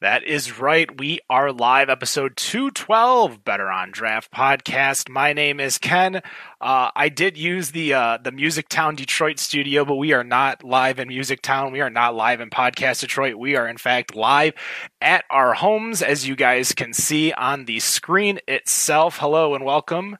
That is right. We are live, episode 212, Better on Draft podcast. My name is Ken. Uh, I did use the uh, the Music Town Detroit studio, but we are not live in Music Town. We are not live in Podcast Detroit. We are, in fact, live at our homes, as you guys can see on the screen itself. Hello and welcome.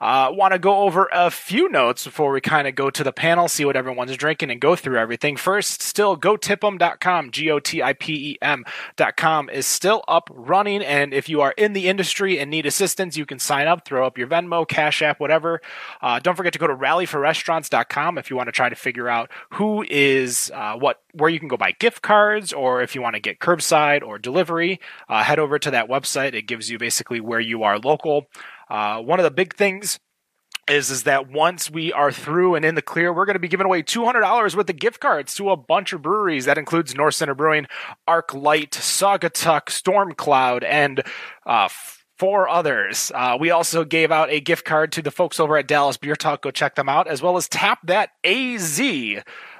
Uh, Want to go over a few notes before we kind of go to the panel, see what everyone's drinking, and go through everything. First, still gotipem.com, G O T I P E M.com is still up running. And if you are in the industry and need assistance, you can sign up, throw up your Venmo, Cash App, whatever. Uh, don't forget to go to rallyforrestaurants.com if you want to try to figure out who is uh, what, where you can go buy gift cards, or if you want to get curbside or delivery, uh, head over to that website. It gives you basically where you are local. Uh, one of the big things is is that once we are through and in the clear, we're going to be giving away two hundred dollars worth of gift cards to a bunch of breweries. That includes North Center Brewing, Arc Light, Saugatuck, Storm Cloud, and uh, four others. Uh, we also gave out a gift card to the folks over at Dallas Beer Talk. Go check them out, as well as Tap That AZ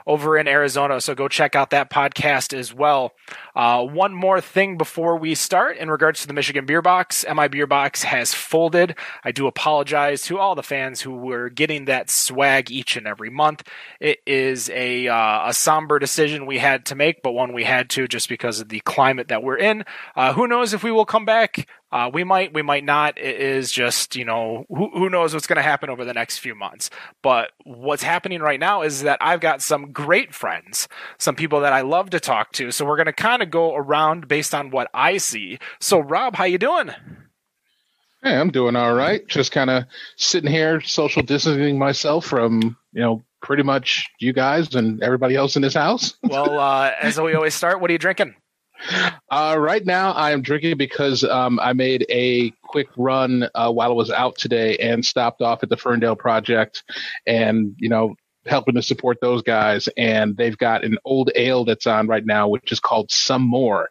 over in Arizona. So go check out that podcast as well. Uh, one more thing before we start in regards to the Michigan Beer Box. MI Beer Box has folded. I do apologize to all the fans who were getting that swag each and every month. It is a, uh, a somber decision we had to make, but one we had to just because of the climate that we're in. Uh, who knows if we will come back? Uh, we might, we might not. It is just, you know, who, who knows what's going to happen over the next few months. But what's happening right now is that I've got some great friends, some people that I love to talk to. So we're going to kind of go around based on what I see. So Rob, how you doing? Hey, I'm doing all right. Just kind of sitting here, social distancing myself from, you know, pretty much you guys and everybody else in this house. well, uh, as we always start, what are you drinking? Uh, right now, I am drinking because um, I made a quick run uh, while I was out today and stopped off at the Ferndale Project, and you know, helping to support those guys. And they've got an old ale that's on right now, which is called Some More,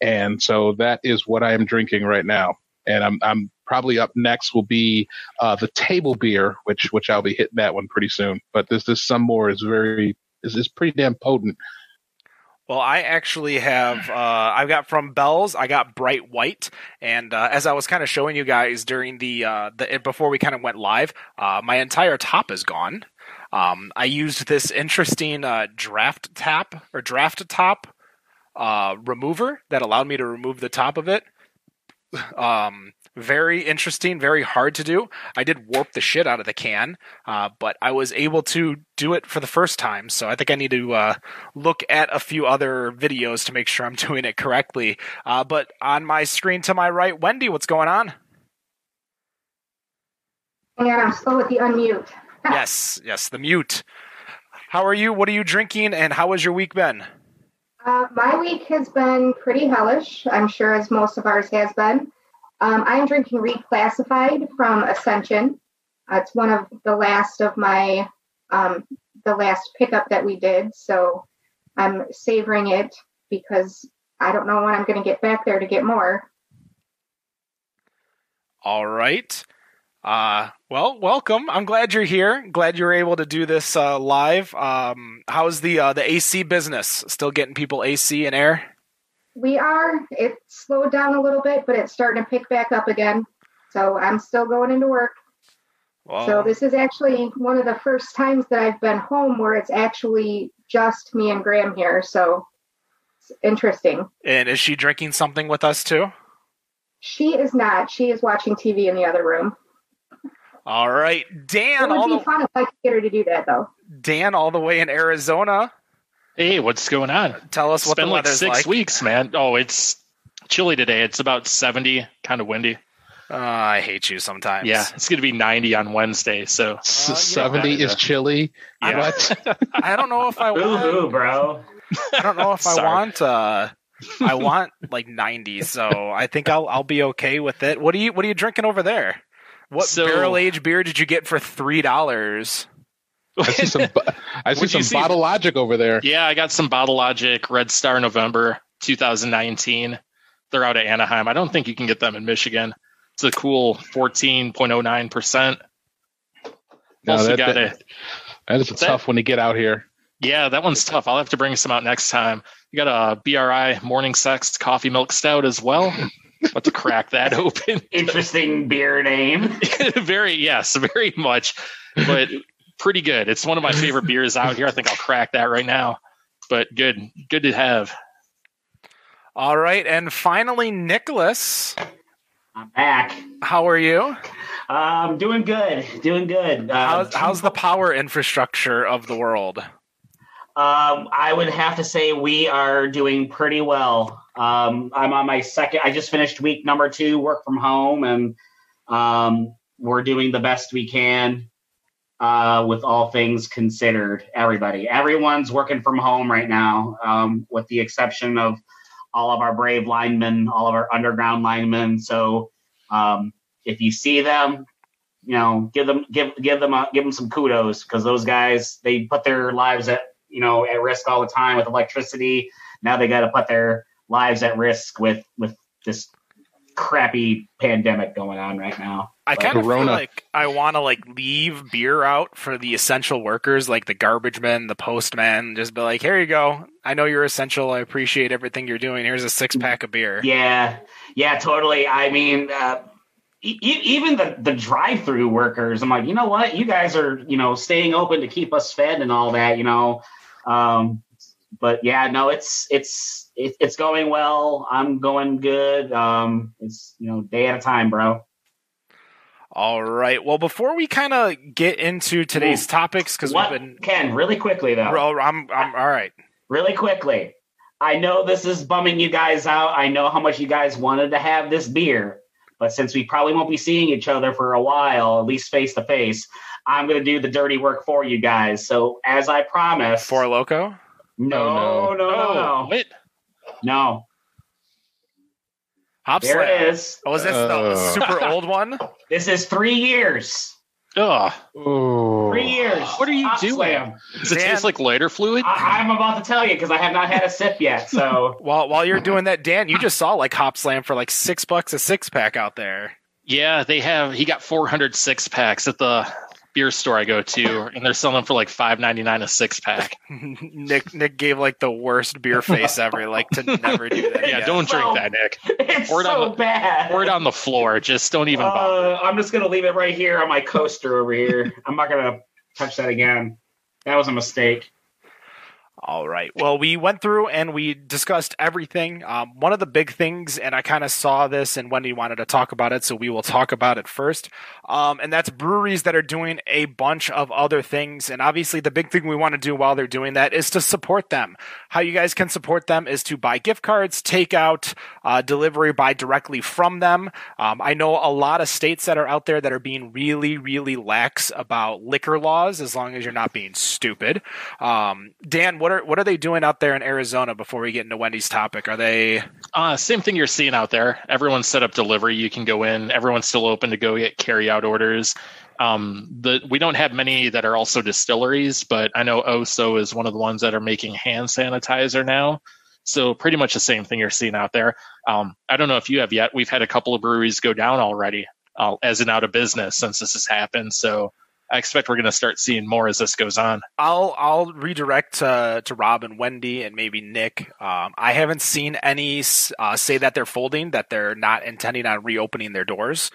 and so that is what I am drinking right now. And I'm I'm probably up next will be uh, the table beer, which which I'll be hitting that one pretty soon. But this this Some More is very is is pretty damn potent. Well, I actually have. Uh, I've got from Bell's. I got bright white, and uh, as I was kind of showing you guys during the uh, the before we kind of went live, uh, my entire top is gone. Um, I used this interesting uh, draft tap or draft top uh, remover that allowed me to remove the top of it. Um, very interesting, very hard to do. I did warp the shit out of the can, uh, but I was able to do it for the first time. So I think I need to uh, look at a few other videos to make sure I'm doing it correctly. Uh, but on my screen to my right, Wendy, what's going on? And I'm still with the unmute. yes, yes, the mute. How are you? What are you drinking? And how has your week been? Uh, my week has been pretty hellish. I'm sure as most of ours has been. Um, I am drinking Reclassified from Ascension. Uh, it's one of the last of my um, the last pickup that we did, so I'm savoring it because I don't know when I'm going to get back there to get more. All right. Uh, well, welcome. I'm glad you're here. Glad you were able to do this uh, live. Um, how's the uh, the AC business? Still getting people AC and air? We are. It slowed down a little bit, but it's starting to pick back up again. So I'm still going into work. So this is actually one of the first times that I've been home where it's actually just me and Graham here. So it's interesting. And is she drinking something with us too? She is not. She is watching TV in the other room. All right, Dan. It would be the, fun if I could get her to do that, though. Dan, all the way in Arizona. Hey, what's going on? Tell us it's what been the like weather's six like. weeks, man. Oh, it's chilly today. It's about seventy, kind of windy. Uh, I hate you sometimes. Yeah, it's going to be ninety on Wednesday. So Uh, you Seventy know, is chilly. Yeah. What? I don't know if I Boo want. hoo, bro. I don't know if I want. Uh, I want like ninety, so I think I'll I'll be okay with it. What are you What are you drinking over there? What So- barrel aged beer did you get for three dollars? I see some. I see some see? bottle logic over there. yeah, I got some Bottle Logic Red Star November 2019. They're out of Anaheim. I don't think you can get them in Michigan. It's a cool 14.09 percent. No, Also that- got that- a That is a What's that? tough one to get out here. Yeah, that one's tough. I'll have to bring some out next time. You got a BRI Morning Sex Coffee Milk Stout as well. About to crack that open. Interesting beer name. very, yes, very much, but pretty good. It's one of my favorite beers out here. I think I'll crack that right now. But good, good to have. All right, and finally, Nicholas. I'm back. How are you? Um, doing good. Doing good. Uh, how's, how's the power infrastructure of the world? Um, I would have to say we are doing pretty well. Um, I'm on my second. I just finished week number two, work from home, and um, we're doing the best we can uh, with all things considered. Everybody, everyone's working from home right now, um, with the exception of all of our brave linemen, all of our underground linemen. So um, if you see them, you know, give them give give them a, give them some kudos because those guys they put their lives at you know at risk all the time with electricity. Now they got to put their lives at risk with with this crappy pandemic going on right now. I kind of feel like I want to like leave beer out for the essential workers, like the garbage men, the postman. Just be like, here you go. I know you're essential. I appreciate everything you're doing. Here's a six pack of beer. Yeah, yeah, totally. I mean, uh, e- even the the drive through workers. I'm like, you know what? You guys are you know staying open to keep us fed and all that. You know, um, but yeah, no, it's it's it, it's going well. I'm going good. Um, it's you know day at a time, bro. All right. Well, before we kind of get into today's Ooh. topics, because we've been Ken, really quickly though. Bro, I'm I'm all right. Really quickly. I know this is bumming you guys out. I know how much you guys wanted to have this beer, but since we probably won't be seeing each other for a while, at least face to face, I'm going to do the dirty work for you guys. So, as I promised, Four Loko. No, no, no, no, no. no. Wait. Hop there Slam. it is. Oh, is this uh. the super old one? This is three years. Ugh. Three years. What are you Hop doing? Slam. Does it taste like lighter fluid? I, am about to tell you because I have not had a sip yet. So while while you're doing that, Dan, you just saw like Hop Slam for like six bucks a six pack out there. Yeah, they have. He got 400 six packs at the beer store I go to, and they're selling them for like five ninety nine a six pack. Nick Nick gave like the worst beer face ever. Like to never do that. yeah, again. don't drink so, that, Nick. It's pour it so on the, bad. Pour it on the floor. Just don't even. Uh, I'm just gonna leave it right here on my coaster over here. I'm not gonna touch that again. That was a mistake. All right. Well, we went through and we discussed everything. Um, one of the big things, and I kind of saw this, and Wendy wanted to talk about it, so we will talk about it first. Um, and that's breweries that are doing a bunch of other things. And obviously, the big thing we want to do while they're doing that is to support them. How you guys can support them is to buy gift cards, take out uh, delivery, buy directly from them. Um, I know a lot of states that are out there that are being really, really lax about liquor laws, as long as you're not being stupid. Um, Dan, what are what are they doing out there in Arizona before we get into Wendy's topic? Are they uh, same thing you're seeing out there? Everyone's set up delivery. You can go in. Everyone's still open to go get carry out orders. Um, the we don't have many that are also distilleries, but I know OHSO is one of the ones that are making hand sanitizer now. So pretty much the same thing you're seeing out there. Um, I don't know if you have yet. We've had a couple of breweries go down already, uh, as in out of business since this has happened. So I expect we're going to start seeing more as this goes on. I'll I'll redirect uh, to Rob and Wendy and maybe Nick. Um, I haven't seen any uh, say that they're folding, that they're not intending on reopening their doors.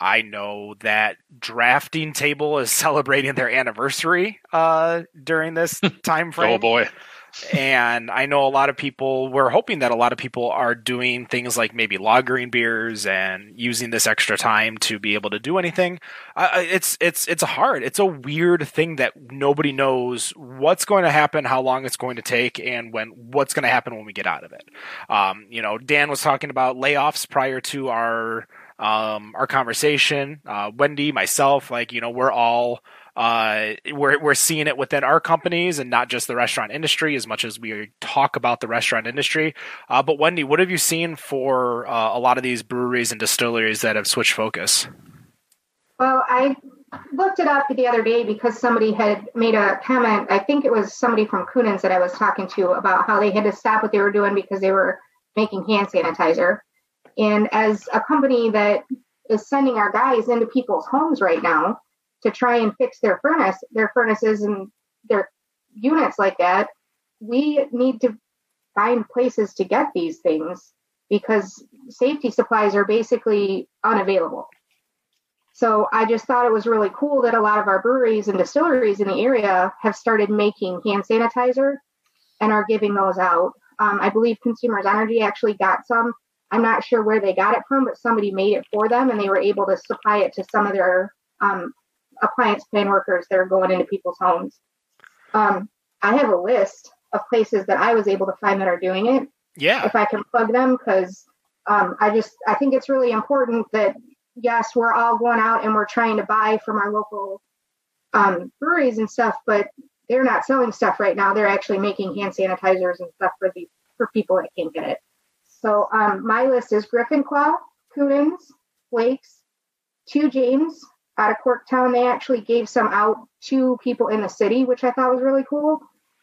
I know that drafting table is celebrating their anniversary uh, during this time frame. oh boy! And I know a lot of people. We're hoping that a lot of people are doing things like maybe lagering beers and using this extra time to be able to do anything. Uh, it's it's it's hard. It's a weird thing that nobody knows what's going to happen, how long it's going to take, and when what's going to happen when we get out of it. Um, you know, Dan was talking about layoffs prior to our um, our conversation. Uh, Wendy, myself, like you know, we're all uh, we're we're seeing it within our companies and not just the restaurant industry as much as we talk about the restaurant industry. Uh, but Wendy, what have you seen for uh, a lot of these breweries and distilleries that have switched focus? Well, I looked it up the other day because somebody had made a comment. I think it was somebody from Kuhnhenn's that I was talking to about how they had to stop what they were doing because they were making hand sanitizer. And as a company that is sending our guys into people's homes right now, to try and fix their furnace, their furnaces and their units like that, we need to find places to get these things because safety supplies are basically unavailable. So I just thought it was really cool that a lot of our breweries and distilleries in the area have started making hand sanitizer and are giving those out. Um, I believe Consumers Energy actually got some. I'm not sure where they got it from, but somebody made it for them and they were able to supply it to some of their um, appliance plan workers that are going into people's homes. Um, I have a list of places that I was able to find that are doing it. Yeah. If I can plug them, because um, I just I think it's really important that yes, we're all going out and we're trying to buy from our local um, breweries and stuff, but they're not selling stuff right now. They're actually making hand sanitizers and stuff for the for people that can't get it. So um, my list is Griffin Claw, Kuhnhenns, Blake's, Two James out of Corktown. They actually gave some out to people in the city, which I thought was really cool.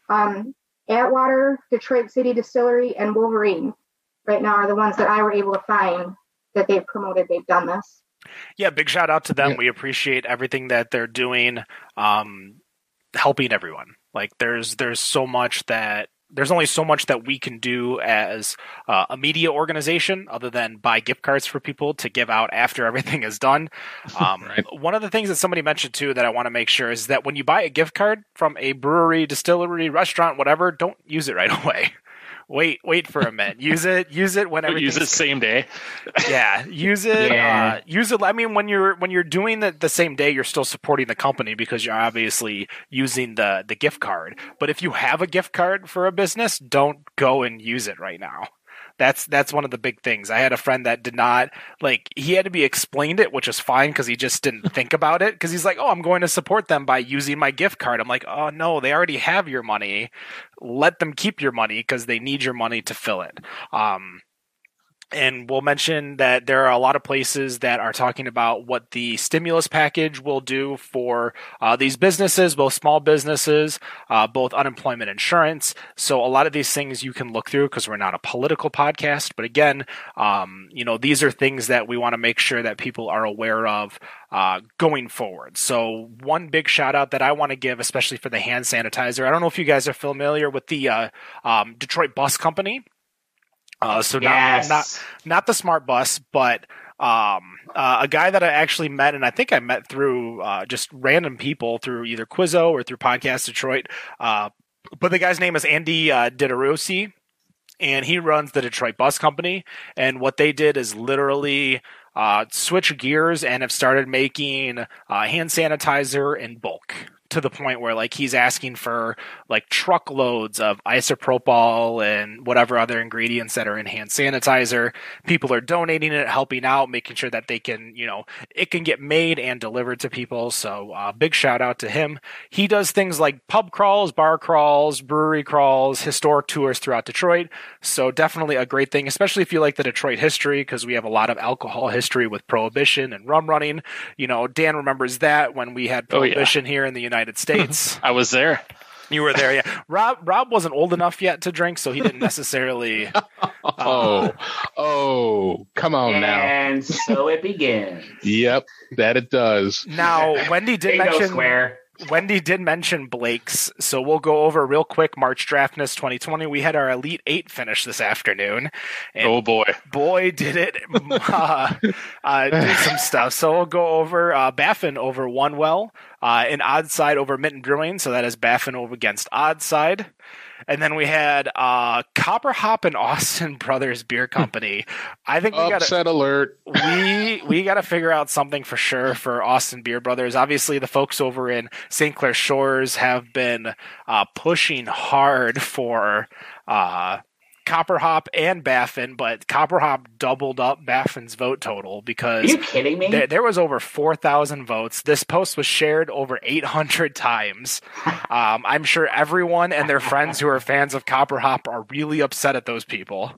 Um, Atwater, Detroit City Distillery, and Wolverine right now are the ones that I were able to find that they've promoted. They've done this. Yeah, big shout out to them. Yeah. We appreciate everything that they're doing, um, helping everyone. Like there's there's so much that there's only so much that we can do as uh, a media organization other than buy gift cards for people to give out after everything is done. Um, Right. One of the things that somebody mentioned too that I want to make sure is that when you buy a gift card from a brewery, distillery, restaurant, whatever, don't use it right away. Wait, wait for a minute. Use it. Use it when Use everything's it same day. yeah use it Yeah. uh, use it i mean when you're when you're doing the, the same day you're still supporting the company because you're obviously using the the gift card but if you have a gift card for a business don't go and use it right now that's that's one of the big things. I had a friend that did not like he had to be explained it which is fine because he just didn't think about it because he's like oh i'm going to support them by using my gift card. I'm like oh no they already have your money. Let them keep your money because they need your money to fill it. Um and we'll mention that there are a lot of places that are talking about what the stimulus package will do for uh, these businesses, both small businesses, uh, both unemployment insurance. So a lot of these things you can look through because we're not a political podcast. But again, um, you know, these are things that we want to make sure that people are aware of uh, going forward. So one big shout out that I want to give, especially for the hand sanitizer. I don't know if you guys are familiar with the uh, um, Detroit Bus Company. Uh, so yes. not not not the smart bus, but um, uh, a guy that I actually met, and I think I met through uh, just random people through either Quizzo or through Podcast Detroit. Uh, but the guy's name is Andy uh, Didorosi, and he runs the Detroit Bus Company. And what they did is literally uh, switch gears and have started making uh, hand sanitizer in bulk to the point where like he's asking for like truckloads of isopropyl and whatever other ingredients that are in hand sanitizer. People are donating it, helping out, making sure that they can, you know, it can get made and delivered to people. So uh, big shout out to him. He does things like pub crawls, bar crawls, brewery crawls, historic tours throughout Detroit. So definitely a great thing, especially if you like the Detroit history, because we have a lot of alcohol history with prohibition and rum running. You know, Dan remembers that when we had Oh, yeah. prohibition here in the United States. I was there. you were there, yeah. Rob Rob wasn't old enough yet to drink, so he didn't necessarily. Oh, oh, come on now. and so it begins. Yep, that it does. Now, Wendy did Bingo mention square. Wendy did mention Blake's, so we'll go over real quick. March Draftness 2020. We had our Elite Eight finish this afternoon, and Oh boy. boy did it uh, uh, do some stuff. So we'll go over uh, Baffin over one well, uh, an odd side over Mitten Brewing. So that is Baffin over against odd side. And then we had uh, Copper Hop and Austin Brothers Beer Company. I think we got to Upset alert. we we got to figure out something for sure for Austin Beer Brothers. Obviously, the folks over in St. Clair Shores have been uh, pushing hard for uh, Copper Hop and Baffin, but Copper Hop doubled up Baffin's vote total Are because you kidding me? there, there was over 4,000 votes. This post was shared over 800 times. Um, I'm sure everyone and their friends who are fans of Copper Hop are really upset at those people.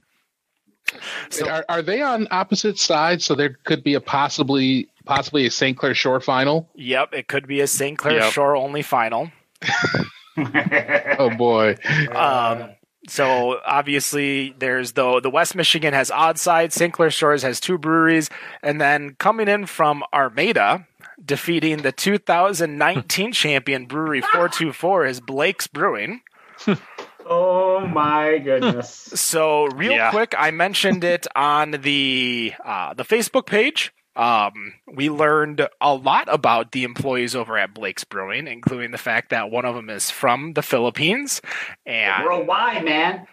So- are, are they on opposite sides? So there could be a possibly possibly a St. Clair Shore final. Yep, it could be a St. Clair Yep. Shore only final. Oh boy. Um, So obviously, there's the the West Michigan has Oddside, St. Clair Shores has two breweries, and then coming in from Armada, defeating the 2019 champion brewery 424 is Blake's Brewing. Oh my goodness! So real Yeah. quick, I mentioned it on the uh, the Facebook page. Um, we learned a lot about the employees over at Blake's Brewing, including the fact that one of them is from the Philippines and Worldwide, man.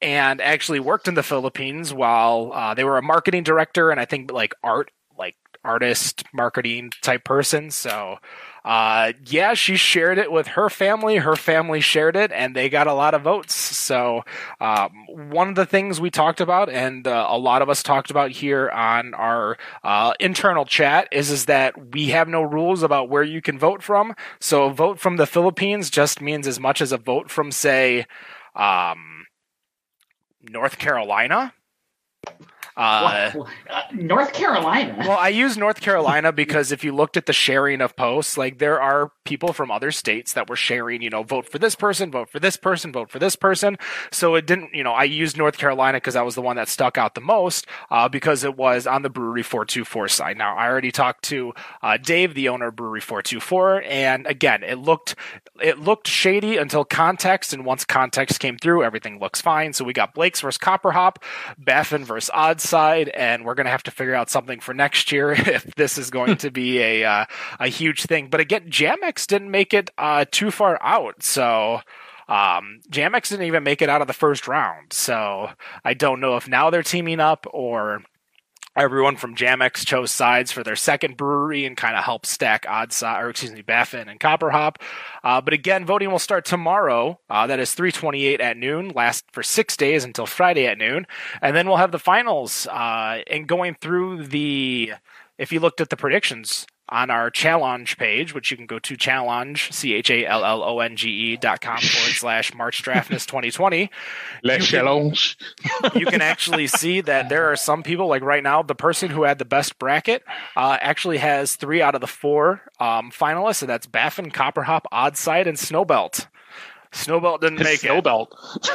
and actually worked in the Philippines while uh, they were a marketing director and I think like art like artist marketing type person. So uh, yeah, she shared it with her family. Her family shared it, and they got a lot of votes. So um, one of the things we talked about, and uh, a lot of us talked about here on our uh, internal chat, is is that we have no rules about where you can vote from. So a vote from the Philippines just means as much as a vote from, say, um, North Carolina. Uh. Uh, North Carolina. well, I use North Carolina because if you looked at the sharing of posts, like there are people from other states that were sharing, you know, vote for this person, vote for this person, vote for this person. So it didn't, you know, I used North Carolina because that was the one that stuck out the most uh, because it was on the Brewery 424 side. Now, I already talked to uh, Dave, the owner of Brewery 424, and again, it looked it looked shady until context, and once context came through, everything looks fine. So we got Blake's versus Copper Hop, Baffin versus Oddside, and we're gonna have to figure out something for next year if this is going to be a uh, a huge thing. But again, Jamex didn't make it uh, too far out, so. Um, Jamex didn't even make it out of the first round, so I don't know if now they're teaming up or everyone from Jamex chose sides for their second brewery and kind of helped stack odds, or excuse me, Baffin and Copper Hop. Uh, but again, voting will start tomorrow. Uh, that is 328 at noon, last for six days until Friday at noon. And then we'll have the finals. Uh, and going through the, if you looked at the predictions, on our challenge page, which you can go to Challonge, C H A L L O N G E dot com forward slash March Draftness 2020 Les You can- you can actually see that there are some people like right now the person who had the best bracket uh, actually has three out of the four um, finalists and that's baffin copperhop oddside and snowbelt snowbelt didn't make Snow it Snowbelt.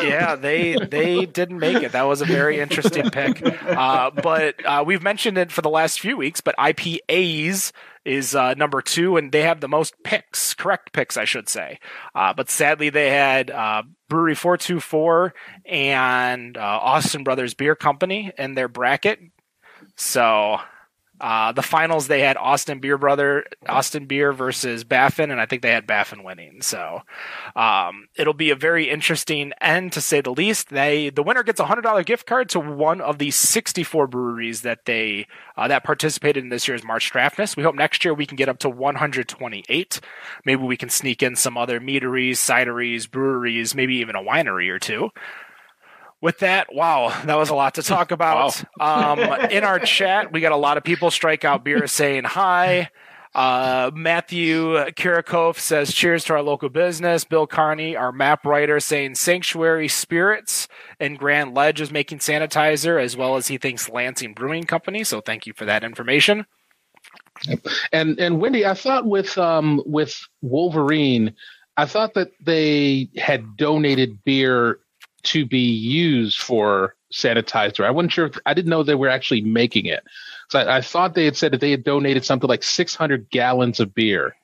yeah they they didn't make it that was a very interesting pick uh, but uh, we've mentioned it for the last few weeks but ipas is uh, number two, and they have the most picks, correct picks, I should say. Uh, but sadly, they had uh, Brewery 424 and uh, Austin Brothers Beer Company in their bracket. So uh, the finals, they had Austin Beer Brother, Austin Beer versus Baffin, and I think they had Baffin winning. So um, it'll be a very interesting end, to say the least. They the winner gets a hundred dollar gift card to one of the sixty four breweries that they uh, that participated in this year's March Draftness. We hope next year we can get up to one hundred twenty eight. Maybe we can sneak in some other meaderies, cideries, breweries, maybe even a winery or two. With that, wow, that was a lot to talk about. um, in our chat, we got a lot of people strike out beer saying hi. Uh, Matthew Kirakov says, cheers to our local business. Bill Carney, our map writer, saying Sanctuary Spirits and Grand Ledge is making sanitizer, as well as he thinks Lansing Brewing Company. So thank you for that information. And and Wendy, I thought with um with Wolverine, I thought that they had donated beer to be used for sanitizer. I wasn't sure. If, I didn't know they were actually making it. So I, I thought they had said that they had donated something like 600 gallons of beer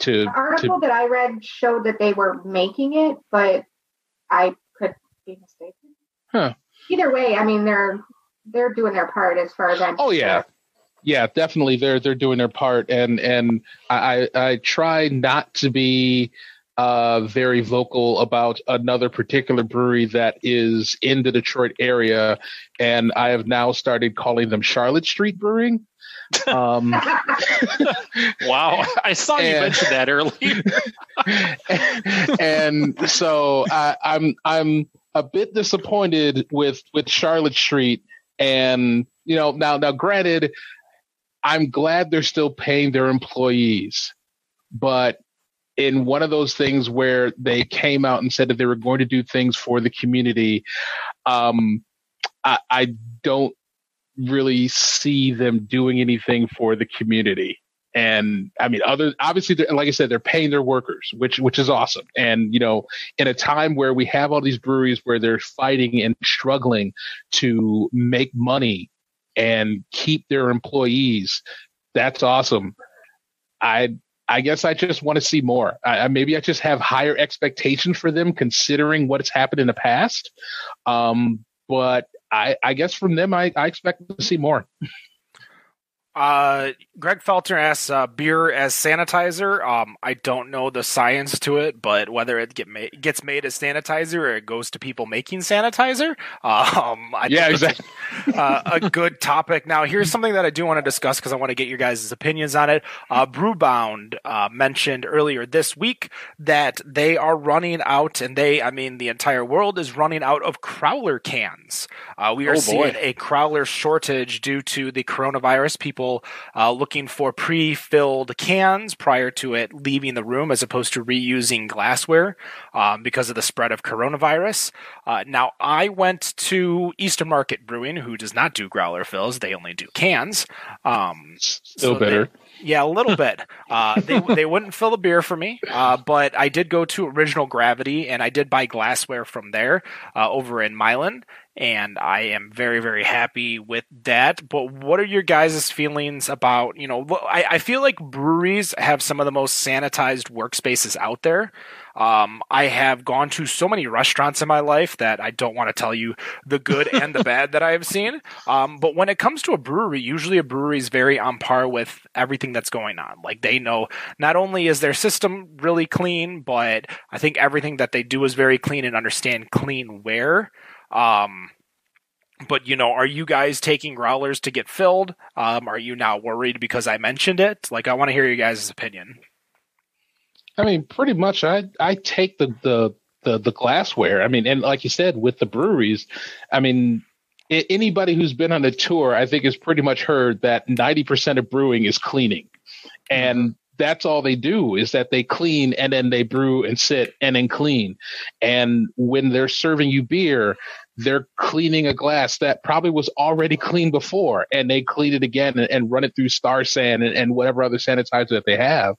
to. The article to that I read showed that they were making it, but I could be mistaken. Huh. Either way, I mean they're they're doing their part as far as I'm. Oh yeah, yeah, definitely. They're they're doing their part, and and I I I try not to be uh, very vocal about another particular brewery that is in the Detroit area, and I have now started calling them Charlotte Street Brewing. Um, Wow, I saw you mention that earlier. and so I, I'm I'm a bit disappointed with with Charlotte Street, and you know now now granted, I'm glad they're still paying their employees, but in one of those things where they came out and said that they were going to do things for the community, um, I, I don't really see them doing anything for the community. And I mean, other obviously, like I said, they're paying their workers, which which is awesome. And you know, in a time where we have all these breweries where they're fighting and struggling to make money and keep their employees, that's awesome. I I guess I just want to see more. I, maybe I just have higher expectations for them, considering what has happened in the past. Um, but I, I guess from them, I, I expect to see more. Uh, Greg Felter asks, uh, beer as sanitizer. Um, I don't know the science to it, but whether it get ma- gets made as sanitizer or it goes to people making sanitizer, um, I yeah, exactly. uh, a good topic. Now, here's something that I do want to discuss because I want to get your guys' opinions on it. Uh, Brewbound uh, mentioned earlier this week that they are running out, and they, I mean, the entire world is running out of crowler cans. Uh, we are oh, seeing a crowler shortage due to the coronavirus. People people uh, looking for pre-filled cans prior to it leaving the room, as opposed to reusing glassware um, because of the spread of coronavirus. Uh, now, I went to Eastern Market Brewing, who does not do growler fills; they only do cans. Um, Still so better. They, yeah, a little bit. Uh, they they wouldn't fill the beer for me, uh, but I did go to Original Gravity and I did buy glassware from there uh, over in Milan, and I am very very happy with that. But what are your guys' feelings about you know? I, I feel like breweries have some of the most sanitized workspaces out there. Um, I have gone to so many restaurants in my life that I don't want to tell you the good and the bad that I have seen. Um, but when it comes to a brewery, usually a brewery is very on par with everything that's going on. Like they know not only is their system really clean, but I think everything that they do is very clean and understand clean where. Um, but you know, are you guys taking growlers to get filled? Um, are you now worried because I mentioned it? Like, I want to hear your guys' opinion. I mean, pretty much. I I take the the the, the glassware. I mean, and like you said, with the breweries, I mean, anybody who's been on a tour, I think, has pretty much heard that ninety percent of brewing is cleaning, and mm-hmm. that's all they do is that they clean and then they brew and sit and then clean. And when they're serving you beer, they're cleaning a glass that probably was already clean before and they clean it again and, and run it through Star San and, and, whatever other sanitizer that they have.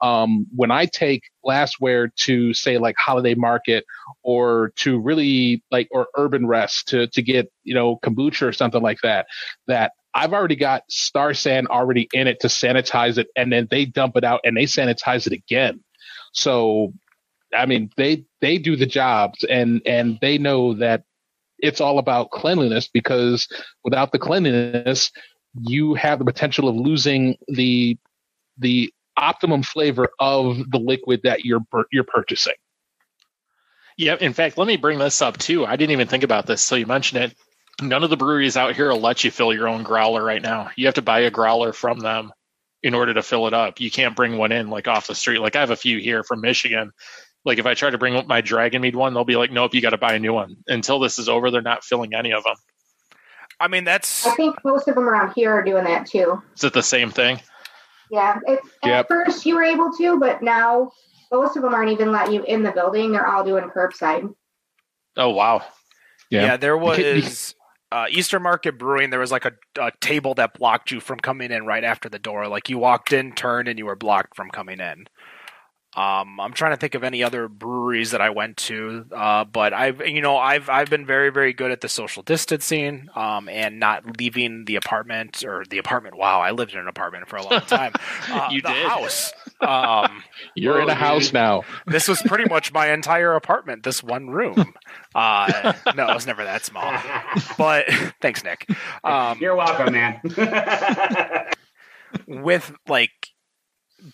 Um, when I take glassware to say like holiday market or to really like, or Urbanrest to, to get, you know, kombucha or something like that, that I've already got Star San already in it to sanitize it and then they dump it out and they sanitize it again. So I mean, they they do the jobs and and they know that it's all about cleanliness because without the cleanliness, you have the potential of losing the the optimum flavor of the liquid that you're you're purchasing. Yeah, in fact, let me bring this up too. I didn't even think about this, so you mentioned it. None of the breweries out here will let you fill your own growler right now. You have to buy a growler from them in order to fill it up. You can't bring one in like off the street. Like I have a few here from Michigan like if I try to bring my Dragonmead one, they'll be like, "Nope, you got to buy a new one." Until this is over, they're not filling any of them. I mean, that's. I think most of them around here are doing that too. Is it the same thing? Yeah, it's yep. at first you were able to, but now most of them aren't even letting you in the building. They're all doing curbside. Oh wow! Yeah, yeah there was uh, Eastern Market Brewing. There was like a, a table that blocked you from coming in right after the door. Like you walked in, turned, and you were blocked from coming in. Um, I'm trying to think of any other breweries that I went to, uh, but I've you know I've I've been very very good at the social distancing um, and not leaving the apartment or the apartment. Wow, I lived in an apartment for a long time. Uh, you the did house. Um, You're in a house now. This was pretty much my entire apartment. This one room. Uh, no, it was never that small. But thanks, Nick. Um, You're welcome, man. with like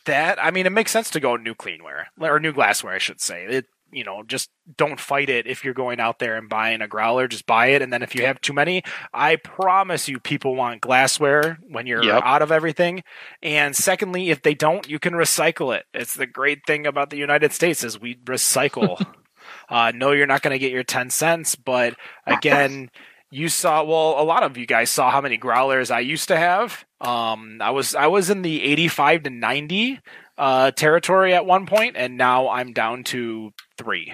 that I mean, it makes sense to go new cleanware or new glassware, I should say. It you know, just don't fight it if you're going out there and buying a growler. Just buy it, and then if you have too many, I promise you, people want glassware when you're yep. out of everything. And secondly, if they don't, you can recycle it. It's the great thing about the United States is we recycle. uh, no, you're not going to get your ten cents, but again you saw well a lot of you guys saw how many growlers i used to have um, i was i was in the 85 to 90 uh, territory at one point and now i'm down to three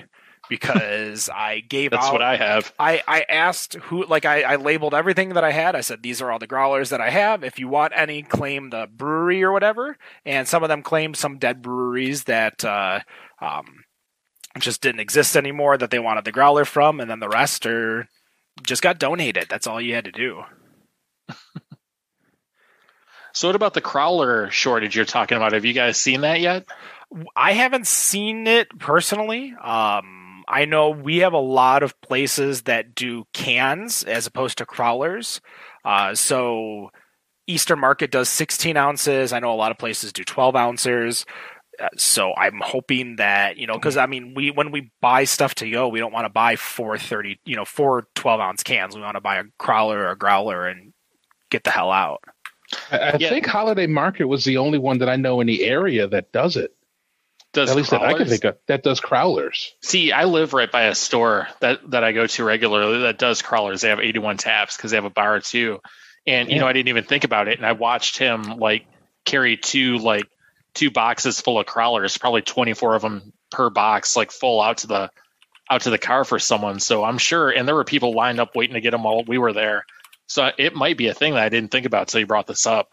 because I gave That's out. what I have. I, I asked who like I, I labeled everything that I had. I said these are all the growlers that I have. If you want any, claim the brewery or whatever. And some of them claimed some dead breweries that uh, um, just didn't exist anymore that they wanted the growler from, and then the rest are just got donated. That's all you had to do. So what about the crowler shortage you're talking about? Have you guys seen that yet? I haven't seen it personally. Um, I know we have a lot of places that do cans as opposed to crowlers. Uh, so Eastern Market does 16 ounces. I know a lot of places do 12 ounces. Uh, so I'm hoping that you know because I mean we when we buy stuff to go we don't want to buy four thirty you know four 12 ounce cans we want to buy a crowler or a growler and get the hell out. I, I Yeah. think Holiday Market was the only one that I know in the area that does it. Does At least that I can crowlers? think of that does crowlers. See, I live right by a store that, that I go to regularly that does crowlers. They have 81 taps because they have a bar too. And, you know, I didn't even think about it. And I watched him like carry two, like two boxes full of crowlers, probably 24 of them per box, like full out to the, out to the car for someone. So I'm sure, and there were people lined up waiting to get them while we were there. So it might be a thing that I didn't think about until you brought this up.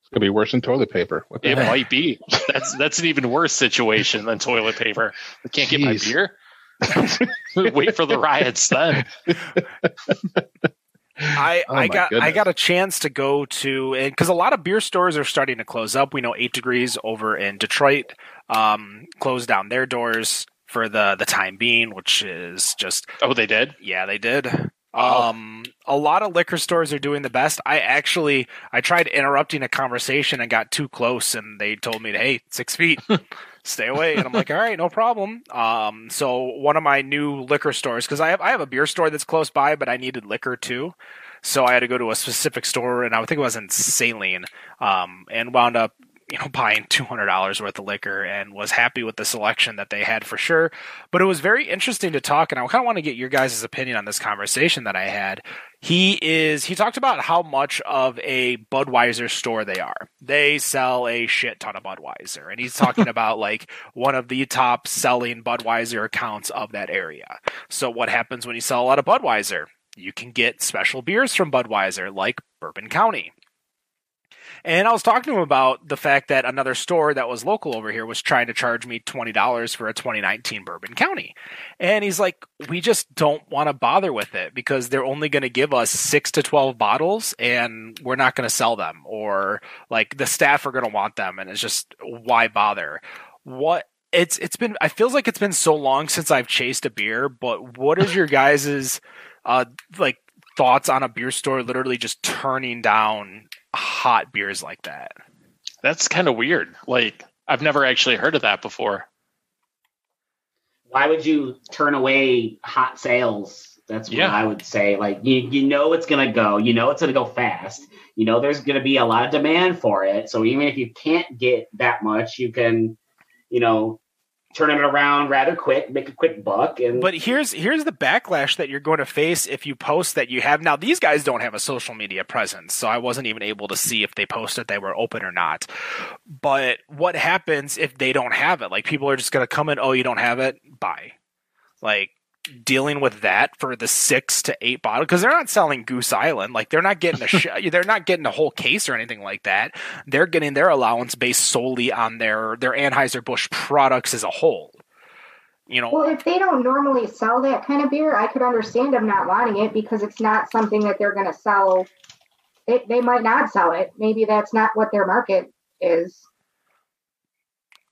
It's gonna be worse than toilet paper. It heck? might be. That's that's an even worse situation than toilet paper. I can't get my beer. Wait for the riots then. I, Oh I my got I got a chance to go to because a lot of beer stores are starting to close up. We know Eight Degrees over in Detroit um, closed down their doors for the the time being, which is just Oh, they did. yeah they did. Wow. Um, a lot of liquor stores are doing the best. I actually I tried interrupting a conversation and got too close, and they told me, "Hey, six feet." Stay away, and I'm like, all right, no problem. Um, so one of my new liquor stores, because I have I have a beer store that's close by, but I needed liquor too, so I had to go to a specific store, and I think it was in Saline, um, and wound up you know buying two hundred dollars worth of liquor, and was happy with the selection that they had for sure. But it was very interesting to talk, and I kind of want to get your guys' opinion on this conversation that I had. He is he talked about how much of a Budweiser store they are. They sell a shit ton of Budweiser, and he's talking about like one of the top selling Budweiser accounts of that area. So what happens when you sell a lot of Budweiser? You can get special beers from Budweiser, like Bourbon County. And I was talking to him about the fact that another store that was local over here was trying to charge me $20 for a 2019 Bourbon County. And he's like, we just don't want to bother with it because they're only going to give us six to 12 bottles and we're not going to sell them. Or like the staff are going to want them. And it's just, why bother? What? It's it's been I feels like it's been so long since I've chased a beer, but what is your guys's uh like thoughts on a beer store literally just turning down hot beers like that? That's kind of weird. Like I've never actually heard of that before. Why would you turn away hot sales? That's what Yeah. I would say. Like you, you know it's gonna go. You know it's gonna go fast. You know there's gonna be a lot of demand for it. So even if you can't get that much, you can, you know, turn it around rather quick, make a quick buck, and But here's here's the backlash that you're going to face if you post that you have now. These guys don't have a social media presence, so I wasn't even able to see if they posted they were open or not. But what happens if they don't have it? Like people are just going to come in, oh, you don't have it, Bye. Like dealing with that for the six to eight bottle because they're not selling Goose Island. Like they're not getting a sh- they're not getting a whole case or anything like that. They're getting their allowance based solely on their their Anheuser Busch products as a whole. You know, Well, if they don't normally sell that kind of beer, I could understand them not wanting it because it's not something that they're going to sell. It, they might not sell it. Maybe that's not what their market is.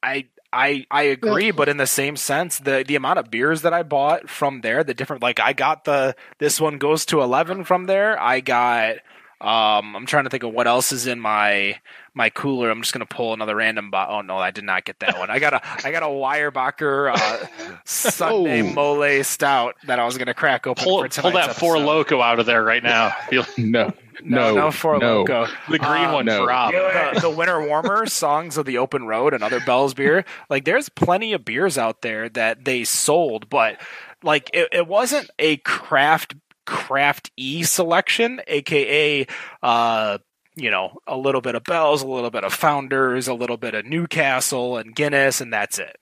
I I I agree, but in the same sense, the the amount of beers that I bought from there, the different like I got the this one goes to eleven from there. I got um I'm trying to think of what else is in my my cooler. I'm just gonna pull another random bo- oh no, I did not get that one. I got a I got a Weyerbacher uh Sunday Oh. Mole Stout that I was gonna crack open Pull for pull tonight's that Four Loko out of there right now. No, No, no, no four no. loco. the green Uh, one no. for Rob. The, the winter warmer songs of the open road and other Bell's beer. Like there's plenty of beers out there that they sold, but like it, it wasn't a craft craft e selection, aka uh you know, a little bit of Bell's, a little bit of Founders, a little bit of Newcastle and Guinness, and that's it.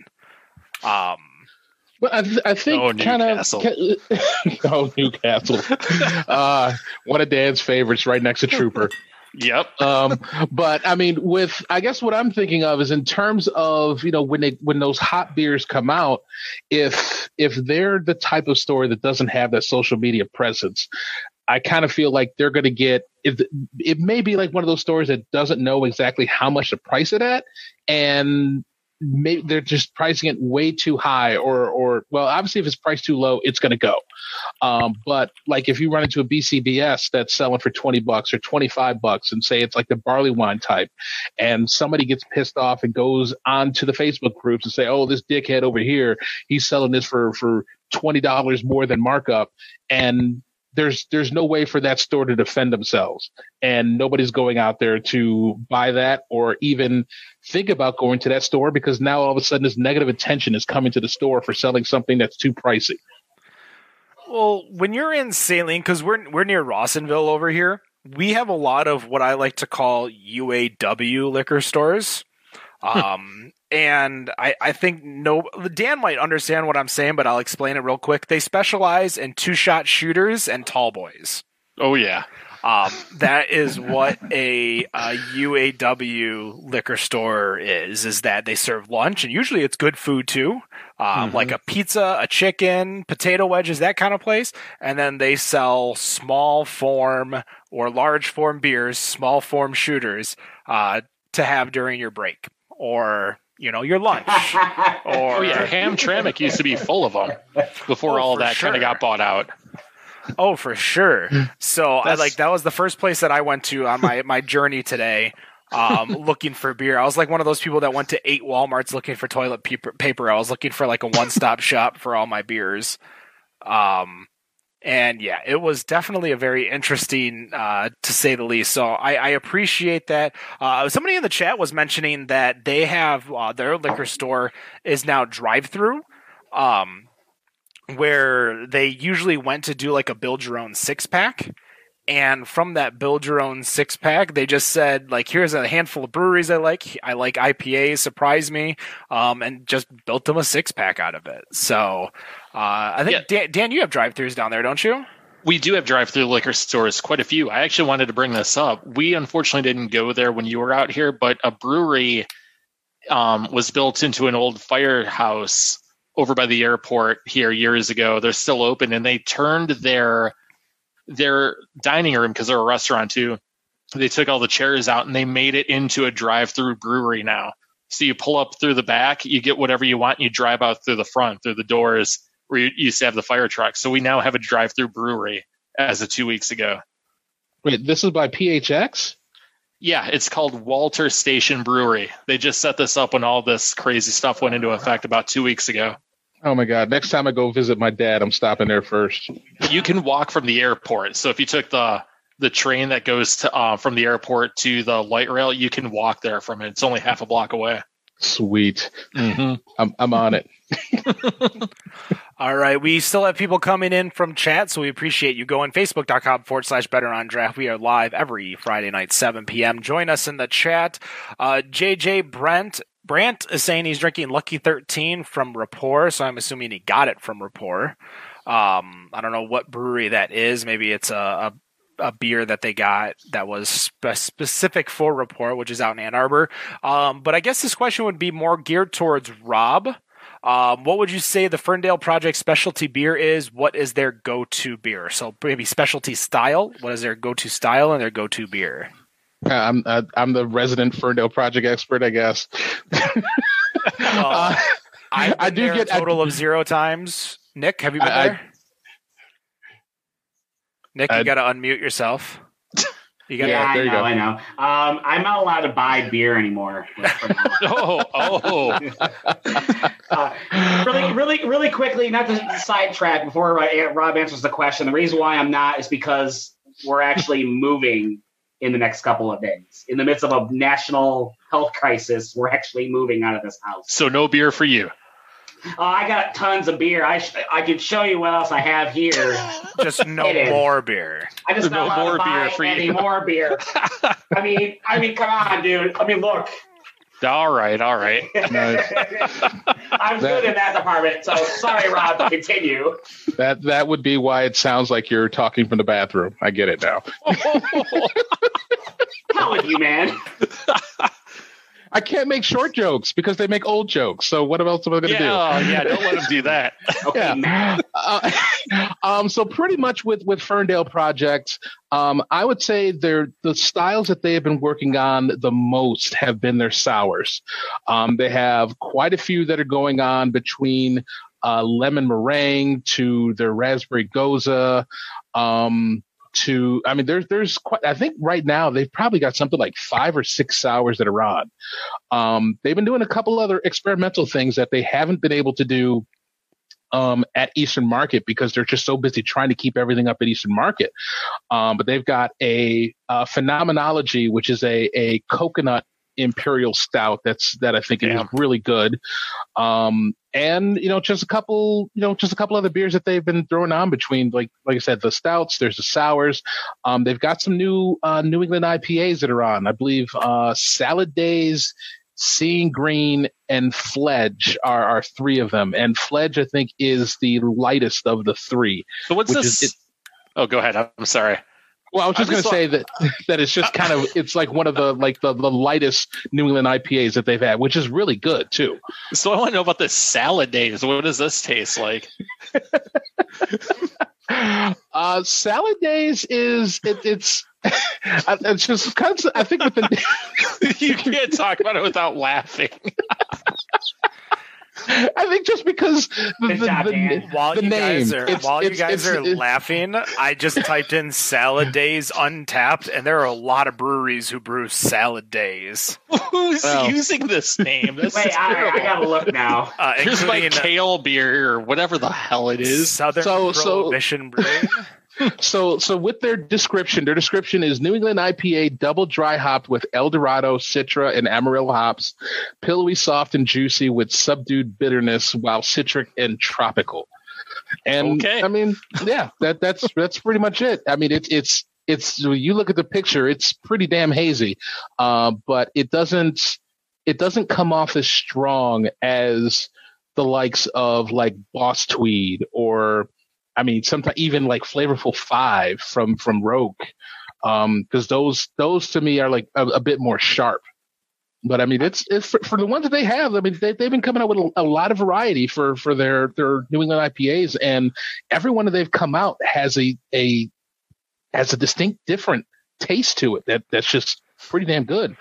Um, but I, th- I think Oh, kind of Newcastle. oh Newcastle, uh, one of Dan's favorites, right next to Trooper. Yep. um, but I mean, with I guess what I'm thinking of is in terms of you know when they when those hot beers come out, if if they're the type of store that doesn't have that social media presence, I kind of feel like they're going to get if it may be like one of those stores that doesn't know exactly how much to price it at, and maybe they're just pricing it way too high or or well obviously if it's priced too low it's going to go. Um, but like if you run into a bcbs that's selling for 20 bucks or 25 bucks and say it's like the barley wine type and somebody gets pissed off and goes onto the facebook groups and say oh this dickhead over here he's selling this for for $20 more than markup and there's there's no way for that store to defend themselves and nobody's going out there to buy that or even think about going to that store because now all of a sudden this negative attention is coming to the store for selling something that's too pricey. Well, when you're in Saline, because we're we're near Rawsonville over here, we have a lot of what I like to call UAW liquor stores. Um, and I, I think no Dan might understand what I'm saying, but I'll explain it real quick. They specialize in two shot shooters and tall boys. Oh yeah. Um, that is what a, a UAW liquor store is. Is that they serve lunch and usually it's good food too, um, Mhm. like a pizza, a chicken, potato wedges, that kind of place. And then they sell small form or large form beers, small form shooters, uh, to have during your break or you know your lunch. Or Oh yeah. Hamtramck used to be full of them before Oh, all for that kind of got bought out. Oh, for sure. So I like that was the first place that I went to on my my journey today, um, looking for beer. I was like one of those people that went to eight WalMarts looking for toilet paper. paper. I was looking for like a one stop shop for all my beers. Um, and yeah, it was definitely a very interesting, uh, to say the least. So I, I appreciate that. Uh, somebody in the chat was mentioning that they have uh, their liquor store is now drive through. Um, where they usually went to do like a build your own six pack. And from that build your own six pack, they just said like, here's a handful of breweries I like. I like IPAs, surprise me, um, and just built them a six pack out of it. So uh, I think Dan, Dan, you have drive throughs down there, don't you? We do have drive-through liquor stores, quite a few. I actually wanted to bring this up. We unfortunately didn't go there when you were out here, but a brewery um, was built into an old firehouse over by the airport here years ago. They're still open, and they turned their their dining room because they're a restaurant too. They took all the chairs out and they made it into a drive-through brewery now. So you pull up through the back, you get whatever you want, and you drive out through the front through the doors where you used to have the fire truck. So we now have a drive-through brewery as of two weeks ago. Wait, this is by PHX? Yeah, it's called Walter Station Brewery. They just set this up when all this crazy stuff went into effect about two weeks ago. Oh my god! Next time I go visit my dad, I'm stopping there first. You can walk from the airport. So if you took the the train that goes to uh, from the airport to the light rail, you can walk there from it. It's only half a block away. Sweet, Mm-hmm. I'm I'm on it. All right. We still have people coming in from chat, so we appreciate you going. Facebook.com forward slash better on draft. We are live every Friday night, 7 p.m. Join us in the chat. Uh, JJ Brent. Brant is saying he's drinking Lucky 13 from Rapport, so I'm assuming he got it from Rapport. Um, I don't know what brewery that is. Maybe it's a, a, a beer that they got that was spe- specific for Report, which is out in Ann Arbor. Um, but I guess this question would be more geared towards Rob. Um, what would you say the Ferndale Project specialty beer is? What is their go-to beer? So maybe specialty style. What is their go-to style and their go-to beer? I'm uh, I'm the resident Ferndale project expert, I guess. Uh, I've I do get- a I- total of zero times. Nick, have you been I- I- there? Nick, you got to unmute yourself. You got yeah, Yeah, I there you know, go. I know. Um, I'm not allowed to buy beer anymore. Oh, oh, uh, really, really, really quickly, not to sidetrack before uh, Rob answers the question. The reason why I'm not is because we're actually moving in the next couple of days. In the midst of a national health crisis, we're actually moving out of this house. so no beer for you. Oh, I got tons of beer. I sh- I can show you what else I have here. just no more beer. I just No know more buy beer for any you. more beer. I mean, I mean, come on, dude. I mean, look. All right, all right. Nice. I'm good in that department, so sorry, Rob. To continue. That that would be why it sounds like you're talking from the bathroom. I get it now. Hell with you, man. I can't make short jokes because they make old jokes. So what else am I going to yeah, do? oh, yeah, don't let him do that. Okay, Yeah. Uh, um, so pretty much with with Ferndale Project, um, I would say they're the styles that they have been working on the most have been their sours. Um, they have quite a few that are going on between uh, lemon meringue to their raspberry gose. Um, to I mean, there's there's quite. I think right now they've probably got something like five or six hours that are on. Um, they've been doing a couple other experimental things that they haven't been able to do um, at Eastern Market because they're just so busy trying to keep everything up at Eastern Market. Um, but they've got a, uh phenomenology, which is a, a coconut imperial stout that's that I think is really good. Um, and you know, just a couple, you know, just a couple other beers that they've been throwing on between, like like I said, the stouts. There's the sours. Um, they've got some new uh, New England IPAs that are on. I believe uh, Salad Days. Seeing Green and Fledge are, are three of them, and Fledge I think is the lightest of the three. So what's this? is- oh, go ahead. I'm sorry. Well, I was just going to say that that it's just kind of it's like one of the like the, the lightest New England IPAs that they've had, which is really good too. So I want to know about this salad days. What does this taste like? Uh, Salad Days is it, it's it's just kind of, I think with the you can't talk about it without laughing. I think just because the, Good the, the- While the you guys name. are It's- while you guys it's- are it's- laughing, I just typed in salad days Untappd, and there are a lot of breweries who brew salad days, Who's Well. using this name? This Wait, is I, I gotta look now. uh, Here's my including kale beer or whatever the hell it is. Southern So- so- Prohibition Brewing. So, so with their description, their description is New England IPA double dry hopped with El Dorado, Citra, and Amarillo hops, pillowy, soft, and juicy with subdued bitterness, while citric and tropical. And Okay. I mean, yeah, that that's that's pretty much it. I mean, it's it's it's you look at the picture, it's pretty damn hazy, uh, but it doesn't it doesn't come off as strong as the likes of like Boss Tweed or I mean, sometimes even like Flavorful Five from from Rogue, because those those to me are like a, a bit more sharp. But I mean, it's it's for, for the ones that they have. I mean, they they've been coming out with a, a lot of variety for for their their New England IPAs, and every one that they've come out has a a has a distinct different taste to it that that's just pretty damn good.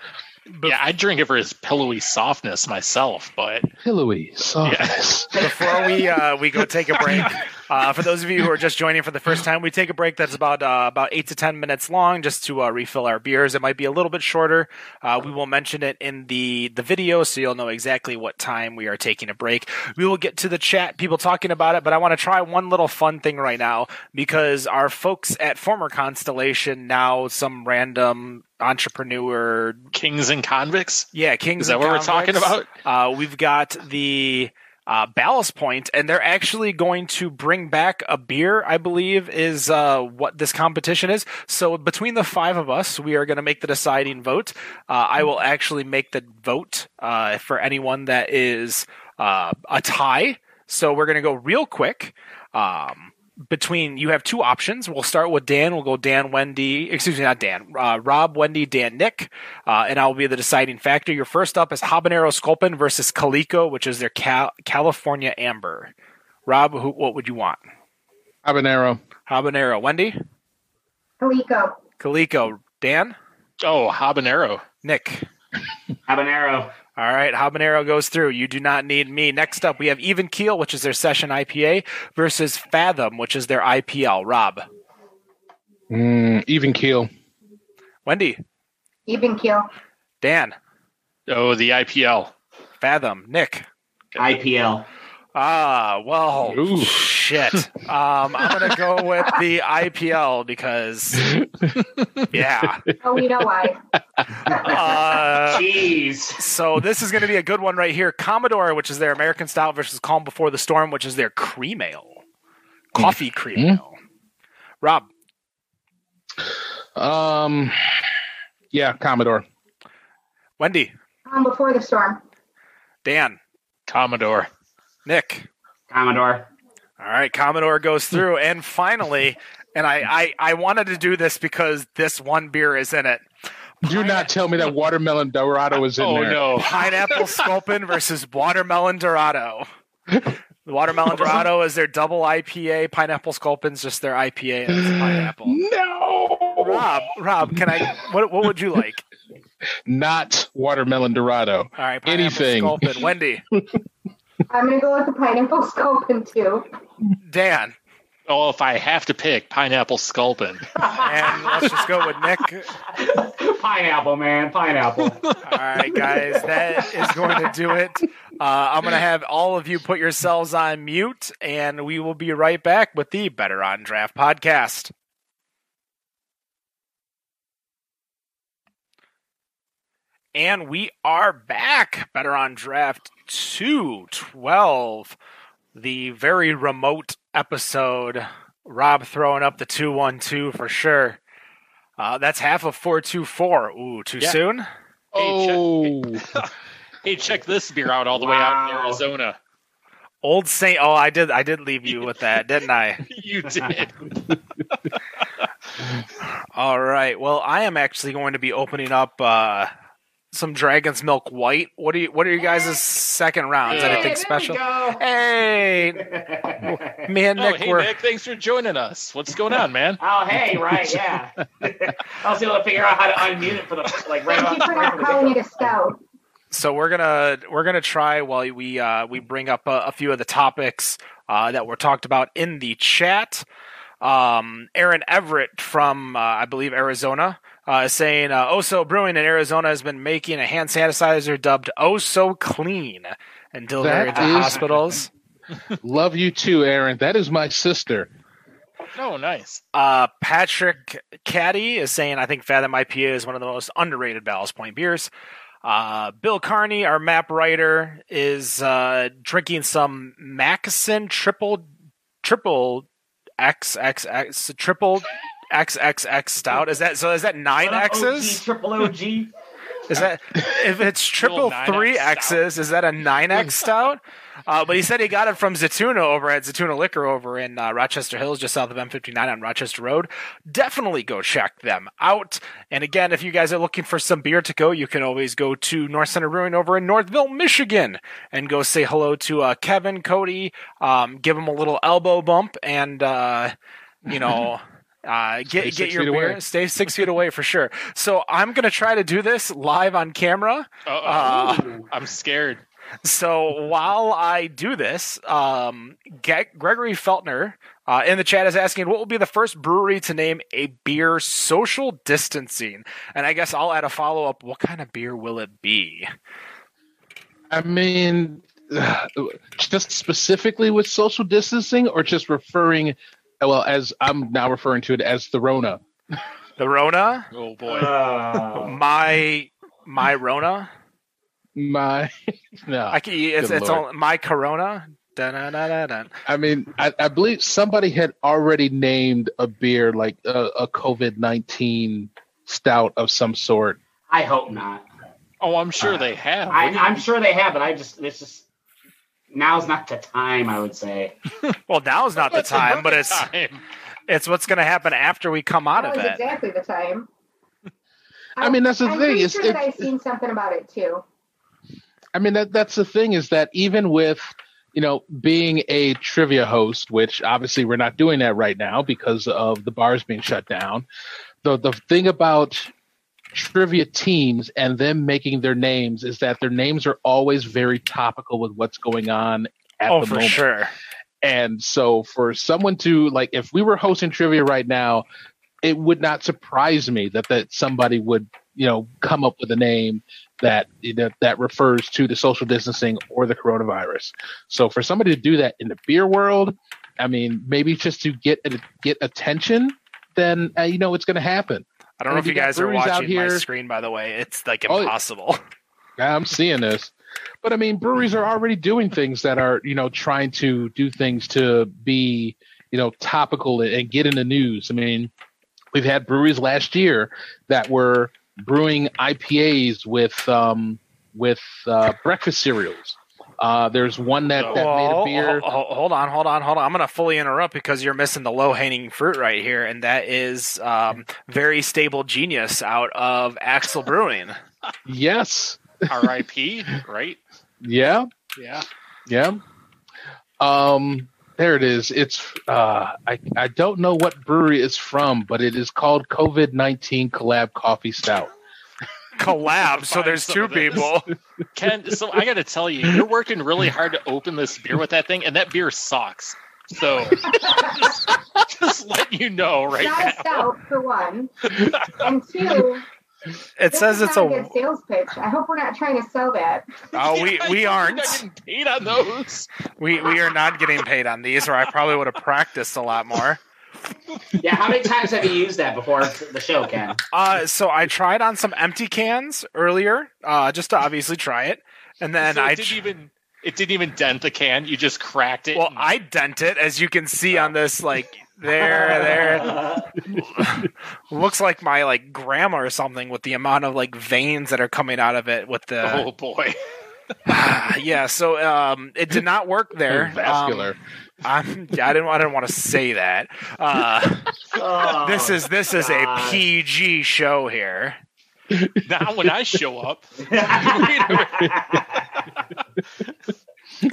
Yeah, I drink it for its pillowy softness myself, but Pillowy, softness. Before we uh, we go take a break, uh, for those of you who are just joining for the first time, we take a break that's about uh, about eight to ten minutes long, just to uh, refill our beers. It might be a little bit shorter. Uh, we will mention it in the the video, so you'll know exactly what time we are taking a break. We will get to the chat, people talking about it, but I want to try one little fun thing right now because our folks at former Constellation, now some random entrepreneur, kings and convicts. yeah, Kings. Is that what we're talking about? Uh, we've got the uh, Ballast Point, and they're actually going to bring back a beer. I believe is uh, what this competition is. So between the five of us, we are going to make the deciding vote. Uh, I will actually make the vote uh, for anyone that is uh, a tie. So we're going to go real quick. Um, between you have two options. We'll start with Dan. We'll go Dan, Wendy. Excuse me, not Dan. Uh, Rob, Wendy, Dan, Nick, uh, and I'll be the deciding factor. Your first up is Habanero Sculpin versus Calico, which is their Cal- California Amber. Rob, who, what would you want? Habanero. Habanero, Wendy, Calico. Calico, Dan, Oh, habanero. Nick. Habanero. All right, Habanero goes through. You do not need me. Next up, we have Even Keel, which is their session IPA, versus Fathom, which is their IPL. Rob, Mm, even keel. Wendy, Even keel. Dan, Oh, the IPL. Fathom, Nick. IPL. Ah, well, Ooh. Shit. Um, I'm gonna go with the IPL because, yeah. Oh, we know why. Uh, Jeez. so this is gonna be a good one right here. Commodore, which is their American style, versus Calm Before the Storm, which is their cream ale, coffee cream Mm. ale. Rob, Um, yeah, Commodore. Wendy, Calm before the storm. Dan, Commodore. Nick. Commodore. All right, Commodore goes through, and finally, and I, I I wanted to do this because this one beer is in it. Do not tell me that watermelon Dorado is in Oh there. no. Pineapple Sculpin versus Watermelon Dorado. The Watermelon Dorado is their double IPA. Pineapple Sculpin's just their IPA and it's pineapple. No, Rob, Rob, can I? What what would you like? not watermelon Dorado. All right, pineapple Anything. Sculpin. Wendy, I'm gonna go with the pineapple sculpin too. Dan, Oh, if I have to pick, pineapple sculpin. and let's just go with Nick. Pineapple, man. Pineapple. All right, guys, that is going to do it. Uh, I'm going to have all of you put yourselves on mute, and we will be right back with the Better on Draft podcast. And we are back. Better on Draft 212, the very remote episode. Rob throwing up the 212 for sure. Uh, that's half of 424. Ooh, too Yeah. soon? Hey, check- Oh, Hey, check this beer out all the way out in Arizona. Old Saint. Oh, I did. I did leave you with that, didn't I? You did. All right. Well, I am actually going to be opening up uh, some Dragon's Milk White. What do you? What are you guys' second rounds? Yeah. Anything Hey, special? Hey, we go. me and Oh, Nick hey were. Nick, thanks for joining us. What's going on, man? oh, hey, right, yeah. I was able to figure out how to unmute it for the like right Thank off you for right not from the calling it get-go. a scout. So we're gonna we're gonna try while we uh, we bring up a, a few of the topics uh, that were talked about in the chat. Um, Aaron Everett from uh, I believe Arizona uh, saying uh, OHSO Brewing in Arizona has been making a hand sanitizer dubbed Oh So Clean and delivered That to is- hospitals. love you too, Aaron. That is my sister. Oh, nice. Uh, Patrick Caddy is saying, I think Fathom IPA is one of the most underrated Ballast Point beers. Uh, Bill Carney, our map writer, is uh, drinking some Macson triple triple XXX triple XXX stout. Is that so? Is that nine X's? triple OG. Is that if it's triple three X's? Is that a nine X stout? Uh, but he said he got it from Zatuna over at Zatuna Liquor over in uh, Rochester Hills, just south of M59 on Rochester Road. Definitely go check them out. And again, if you guys are looking for some beer to go, you can always go to North Center Brewing over in Northville, Michigan, and go say hello to uh, Kevin, Cody, um, give them a little elbow bump, and uh, you know. Uh, get get your beer. away. Stay six feet away for sure. So I'm gonna try to do this live on camera. Uh-oh. Uh, I'm scared. so while I do this, um, Ge- Gregory Feltner uh, in the chat is asking, "What will be the first brewery to name a beer social distancing?" And I guess I'll add a follow up. What kind of beer will it be? I mean, just specifically with social distancing, or just referring, well, as I'm now referring to it as the Rona. The Rona, Oh boy. Uh, my my Rona. My, no, I can, it's Good it's all, my Corona. Dun-dun-dun-dun-dun. I mean, I, I believe somebody had already named a beer like a, a COVID nineteen stout of some sort. I hope not. Oh, I'm sure they have. I, I'm sure they have, but I just it's just now's not the time. I would say. Well, now's not the time, but it's time. it's what's going to happen after we come out That of was it. exactly the time. I mean, that's the I'm thing, pretty it's- sure that it's- I've seen something about it too. I mean, that that's the thing is that even with you know being a trivia host, which obviously we're not doing that right now because of the bars being shut down. The the thing about trivia teams and them making their names is that their names are always very topical with what's going on at Oh, the for moment. sure. And so for someone to like if we were hosting trivia right now, it would not surprise me that that somebody would, you know, come up with a name that you know, that refers to the social distancing or the coronavirus. So for somebody to do that in the beer world, I mean, maybe just to get get attention, then uh, you know it's going to happen. I don't know if you guys are watching my screen, by the way. It's like Oh, impossible. I'm seeing this. But I mean, breweries are already doing things that are, you know, trying to do things to be, you know, topical and get in the news. I mean, we've had breweries last year that were brewing IPAs with, um, with uh, breakfast cereals. Uh, there's one that, that made a beer. ho- ho- hold on, hold on, hold on. I'm going to fully interrupt because you're missing the low hanging fruit right here, and that is um, very stable genius out of Axle Brewing. Yes. R.I.P. Right? Yeah. Yeah. Yeah. Um, there it is. It's uh, I I don't know what brewery it's from, but it is called COVID nineteen Collab Coffee Stout. Collab, so there's two people. Ken, so I got to tell you, you're working really hard to open this beer with that thing, and that beer sucks. So just, just let you know right not now. stout for one, and two. It this says it's not a. sales pitch. I hope we're not trying to sell that. Oh, we Yeah, we you're aren't. not getting paid on those. We we are not getting paid on these, or I probably would have practiced a lot more. Yeah, how many times have you used that before the show, Ken? Uh, so I tried on some empty cans earlier, uh, just to obviously try it, and then So it I. didn't tr- even it didn't even dent the can. You just cracked it. well, and- I dent it, as you can see on this, like there, there. Looks like my like grandma or something with the amount of like veins that are coming out of it with the oh boy. yeah. So um, it did not work there. Vascular. Um, I'm, I didn't. I didn't want to say that. Uh, Oh, this is this is a PG show here. Now when I show up,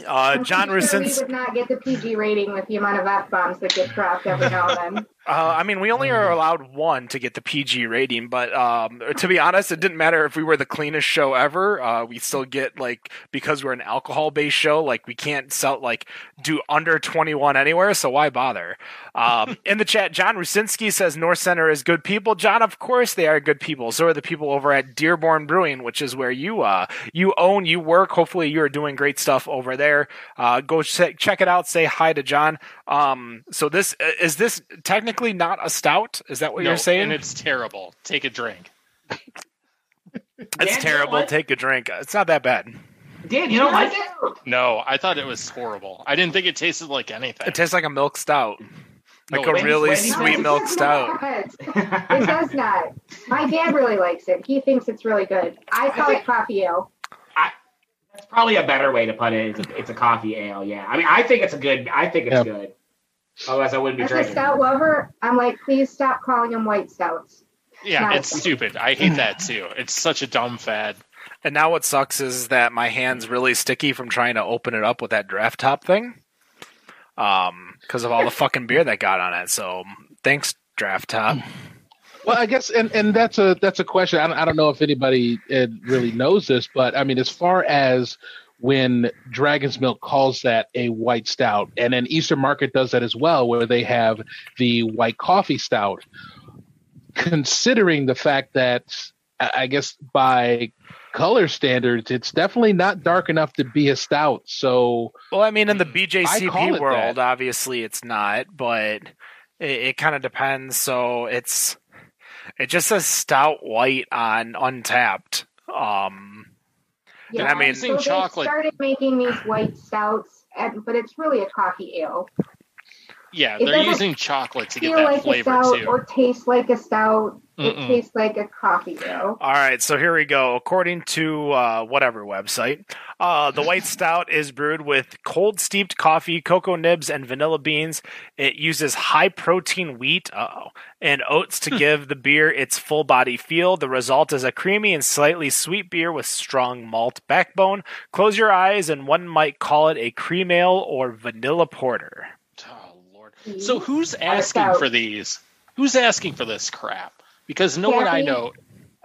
Uh, I'm John pretty sure we would not get the PG rating with the amount of f bombs that get dropped every now and then. Uh, I mean, we only are allowed one to get the PG rating, but um, to be honest, it didn't matter if we were the cleanest show ever. Uh, we still get like because we're an alcohol-based show, like we can't sell like do under twenty-one anywhere. So why bother? Um, in the chat, John Rusinski says North Center is good people. John, of course they are good people. So are the people over at Dearborn Brewing, which is where you uh you own, you work. Hopefully, you are doing great stuff over there. Uh, go check check it out. Say hi to John. Um, so this is this technically not a stout? Is that what no, you're saying? and it's terrible. Take a drink. It's Dan, terrible. Take a drink. It's not that bad. Dan, you don't like it? No, I thought it was horrible. I didn't think it tasted like anything. It tastes like a milk stout, like No, a really Wendy's- sweet it milk stout. It does not. My dad really likes it. He thinks it's really good. I call it coffee ale. That's probably a better way to put it. It's a, it's a coffee ale. Yeah, I mean, I think it's a good. I think it's Yep. good. Otherwise, I wouldn't be As a drinking. stout lover, I'm like, please stop calling them white stouts. yeah, Nice. it's stupid. I hate that too. It's such a dumb fad. And now what sucks is that my hand's really sticky from trying to open it up with that draft top thing. Um, because of all the fucking beer that got on it. So thanks, draft top. Well, I guess, and, and that's a that's a question. I don't, I don't know if anybody uh, really knows this, but I mean, as far as when Dragon's Milk calls that a white stout, and then Eastern Market does that as well, where they have the white coffee stout. Considering the fact that I guess by color standards, it's definitely not dark enough to be a stout. So Well, I mean, in the BJCP world, that. obviously it's not, but it, it kind of depends. So it's it just says stout white on Untappd. Um, Yeah, I mean- so they chocolate. started making these white stouts, and, but it's really a coffee ale. Yeah, It they're using chocolate to get that like a flavor stout too. or taste like a stout. It Mm-mm. tastes like a coffee ale. All right, so here we go. According to uh, whatever website, uh, the white stout is brewed with cold steeped coffee, cocoa nibs, and vanilla beans. It uses high protein wheat uh-oh, and oats to give the beer its full body feel. The result is a creamy and slightly sweet beer with strong malt backbone. Close your eyes, and one might call it a cream ale or vanilla porter. Oh lord. So who's asking for these? Who's asking for this crap? Because no one I know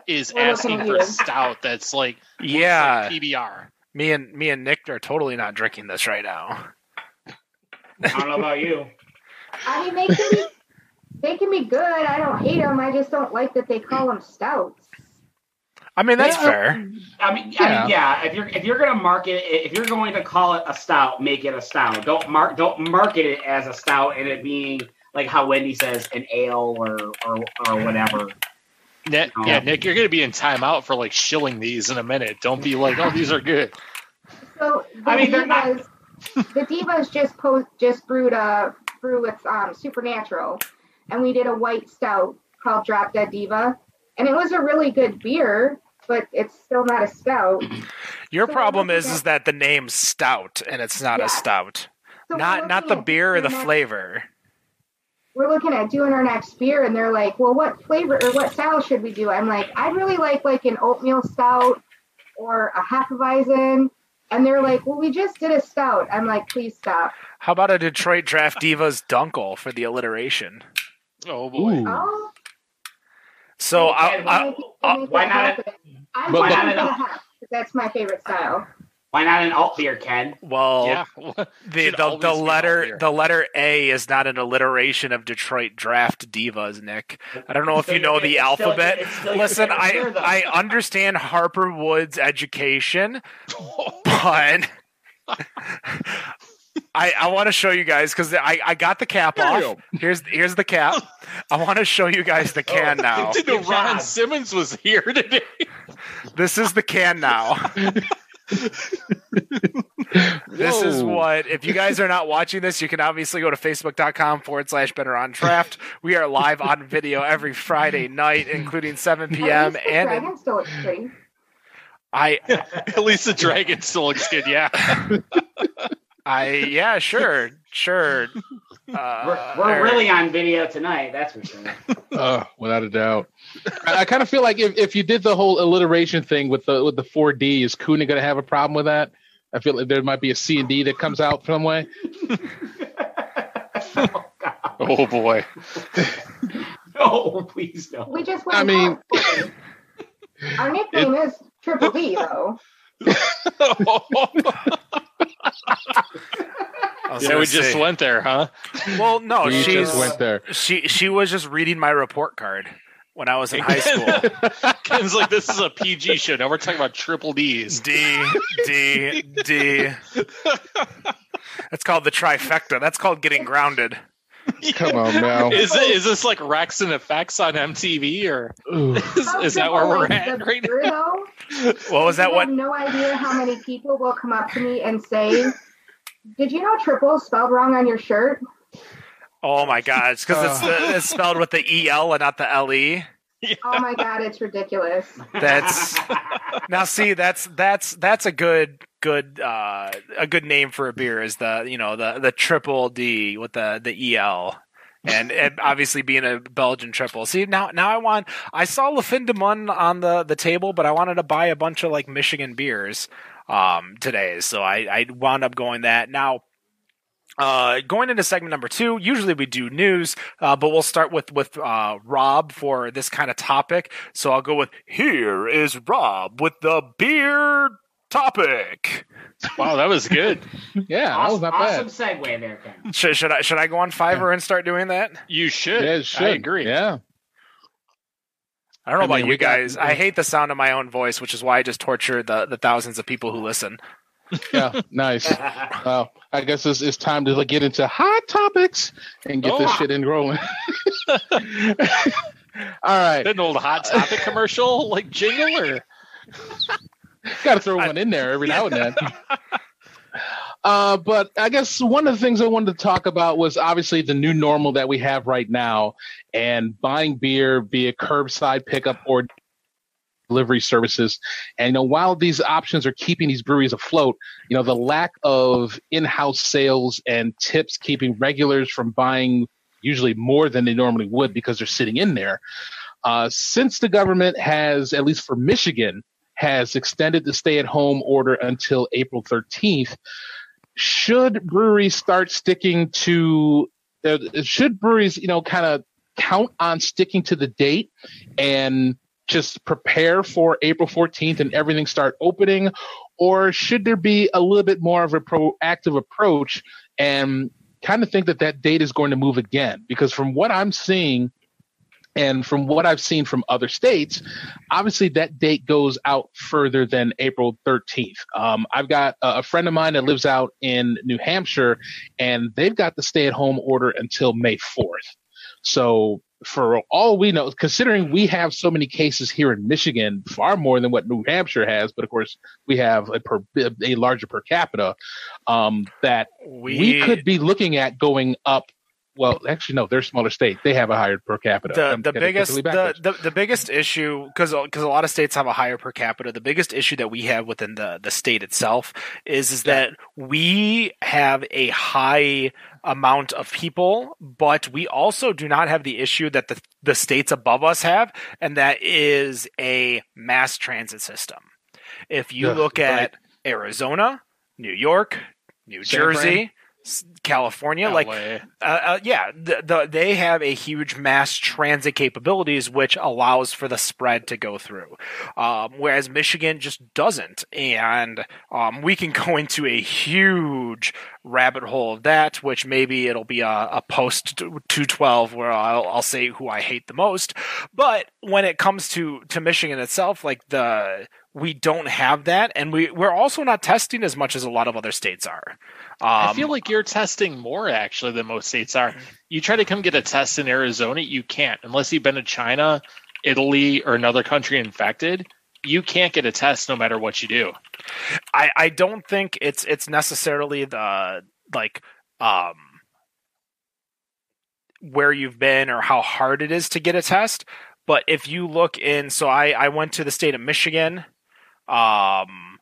is We're asking for a stout that's like Yeah, like PBR. me and me and Nick are totally not drinking this right now. I don't know about you. I mean, they can be they can be good. I don't hate them. I just don't like that they call them stouts. I mean, that's Yeah. fair. I mean, I mean, Yeah. yeah. If you're if you're gonna market it, if you're going to call it a stout, make it a stout. Don't mark don't market it as a stout and it being like how Wendy says an ale or or, or whatever. Nick, Oh. yeah, Nick, you're gonna be in timeout for like shilling these in a minute. Don't be like, oh, these are good. So the I mean, they're not- divas, the divas just post just brewed a brew with um, Supernatural, and we did a white stout called Drop Dead Diva, and it was a really good beer, but it's still not a stout. Your So problem is is that the name's stout and it's not Yeah. a stout. So not not the beer or the doing flavor. We're looking at doing our next beer, and they're like, "Well, what flavor or what style should we do?" I'm like, "I'd really like like an oatmeal stout or a Hefeweizen." And they're like, "Well, we just did a stout." I'm like, "Please stop." How about a Detroit Draft Divas Dunkel for the alliteration? Oh boy. Oh, So I, Okay, I, We'll make it- uh, why not- happen. I'm But- going but- for the Hef, 'cause that's my favorite style. Why not an alt beer, Ken? well, yeah. the the, the letter the letter A is not an alliteration of Detroit Draft Divas, Nick. I don't know if you know the it's alphabet. still Listen, I. I understand Harper Wood's education, but I I want to show you guys because I I got the cap There off. Here's here's the cap. I want to show you guys the oh, can now. Didn't know Ron job. Simmons was here today. This is the can now. This is what, if you guys are not watching this, you can obviously go to facebook.com forward slash better on draft. We are live on video every Friday night, including 7 p.m. At least the And dragon still looks pretty. I, At least the dragon still looks good. Yeah. I, yeah, sure, sure. Uh, We're, we're really on video tonight, that's for sure. Uh, without a doubt. I, I kind of feel like if, if you did the whole alliteration thing with the with the four D, is Kuhnhenn going to have a problem with that? I feel like there might be a C and D that comes out some way. oh, God. Oh boy. No, please no. We just I mean- our nickname is Triple B, though. I was yeah, gonna we just went there, huh? Well, no, she she's, just went there. she, she was just reading my report card when I was in high school. Ken's like, this is a PG show. Now we're talking about triple D's. D, D, D. That's called the trifecta. That's called getting grounded. Come on now. Is it is this like Rex and Effects on MTV or Ooh. is, that where we're at the right now? though? What was that I one? have no idea how many people will come up to me and say, "Did you know triple spelled wrong on your shirt?" Oh my god! It's because it's, the, it's spelled with the el and not the le. Oh my god, it's ridiculous. That's now see that's that's that's a good good uh a good name for a beer is the you know the the triple D with the the el. And, and obviously being a Belgian triple. See now, now I want. I saw Le Fin de Mun on the, the table, but I wanted to buy a bunch of like Michigan beers um, today, so I, I wound up going that. Now, uh, going into segment number two, usually we do news, uh, but we'll start with with uh, Rob for this kind of topic. So I'll go with here is Rob with the beer topic. Wow, that was good. Yeah, that was awesome, not awesome bad. segue there, Ken. Should, should I should I go on Fiverr and start doing that? You should. Yeah, should. I agree. Yeah. I don't know I about you we got- guys. I hate the sound of my own voice, which is why I just torture the, the thousands of people who listen. Yeah. Nice. Well, I guess it's, it's time to like, get into hot topics and get this Oh. shit in rolling. All right. An old hot topic commercial like jingle or Got to throw one in there every now and then. Uh, but I guess one of the things I wanted to talk about was obviously the new normal that we have right now and buying beer via curbside pickup or delivery services. And you know, while these options are keeping these breweries afloat, you know, the lack of in-house sales and tips keeping regulars from buying usually more than they normally would because they're sitting in there. Uh, since the government has, at least for Michigan, has extended the stay-at-home order until April 13th, should breweries start sticking to uh, should breweries you know kind of count on sticking to the date and just prepare for April 14th and everything start opening or should there be a little bit more of a proactive approach and kind of think that that date is going to move again because from what I'm seeing and from what I've seen from other states, obviously that date goes out further than April 13th. Um, I've got a, friend of mine that lives out in New Hampshire, and they've got the stay at home order until May 4th. So, for all we know, considering we have so many cases here in Michigan, far more than what New Hampshire has, but of course we have a, per, a larger per capita, um, that we, could be looking at going up well, actually, no, they're a smaller state. They have a higher per capita. the the biggest the, the the biggest issue because because a lot of states have a higher per capita. The biggest issue that we have within the the state itself is is that we have a high amount of people, but we also do not have the issue that the the states above us have, and that is a mass transit system. If you Ugh, look right. at Arizona, New York, New San Jersey, s- California, like uh, uh, yeah, the, the, they have a huge mass transit capabilities, which allows for the spread to go through, um, whereas Michigan just doesn't. And um, we can go into a huge rabbit hole of that, which maybe it'll be a, a post two twelve where I'll, I'll say who I hate the most. But when it comes to to Michigan itself, like the we don't have that, and we we're also not testing as much as a lot of other states are. Um, I feel like you're testing more actually than most states are. You try to come get a test in Arizona, you can't unless you've been to China, Italy, or another country infected. You can't get a test no matter what you do. I, I don't think it's it's necessarily the like um where you've been or how hard it is to get a test but if you look in so i i went to the state of michigan um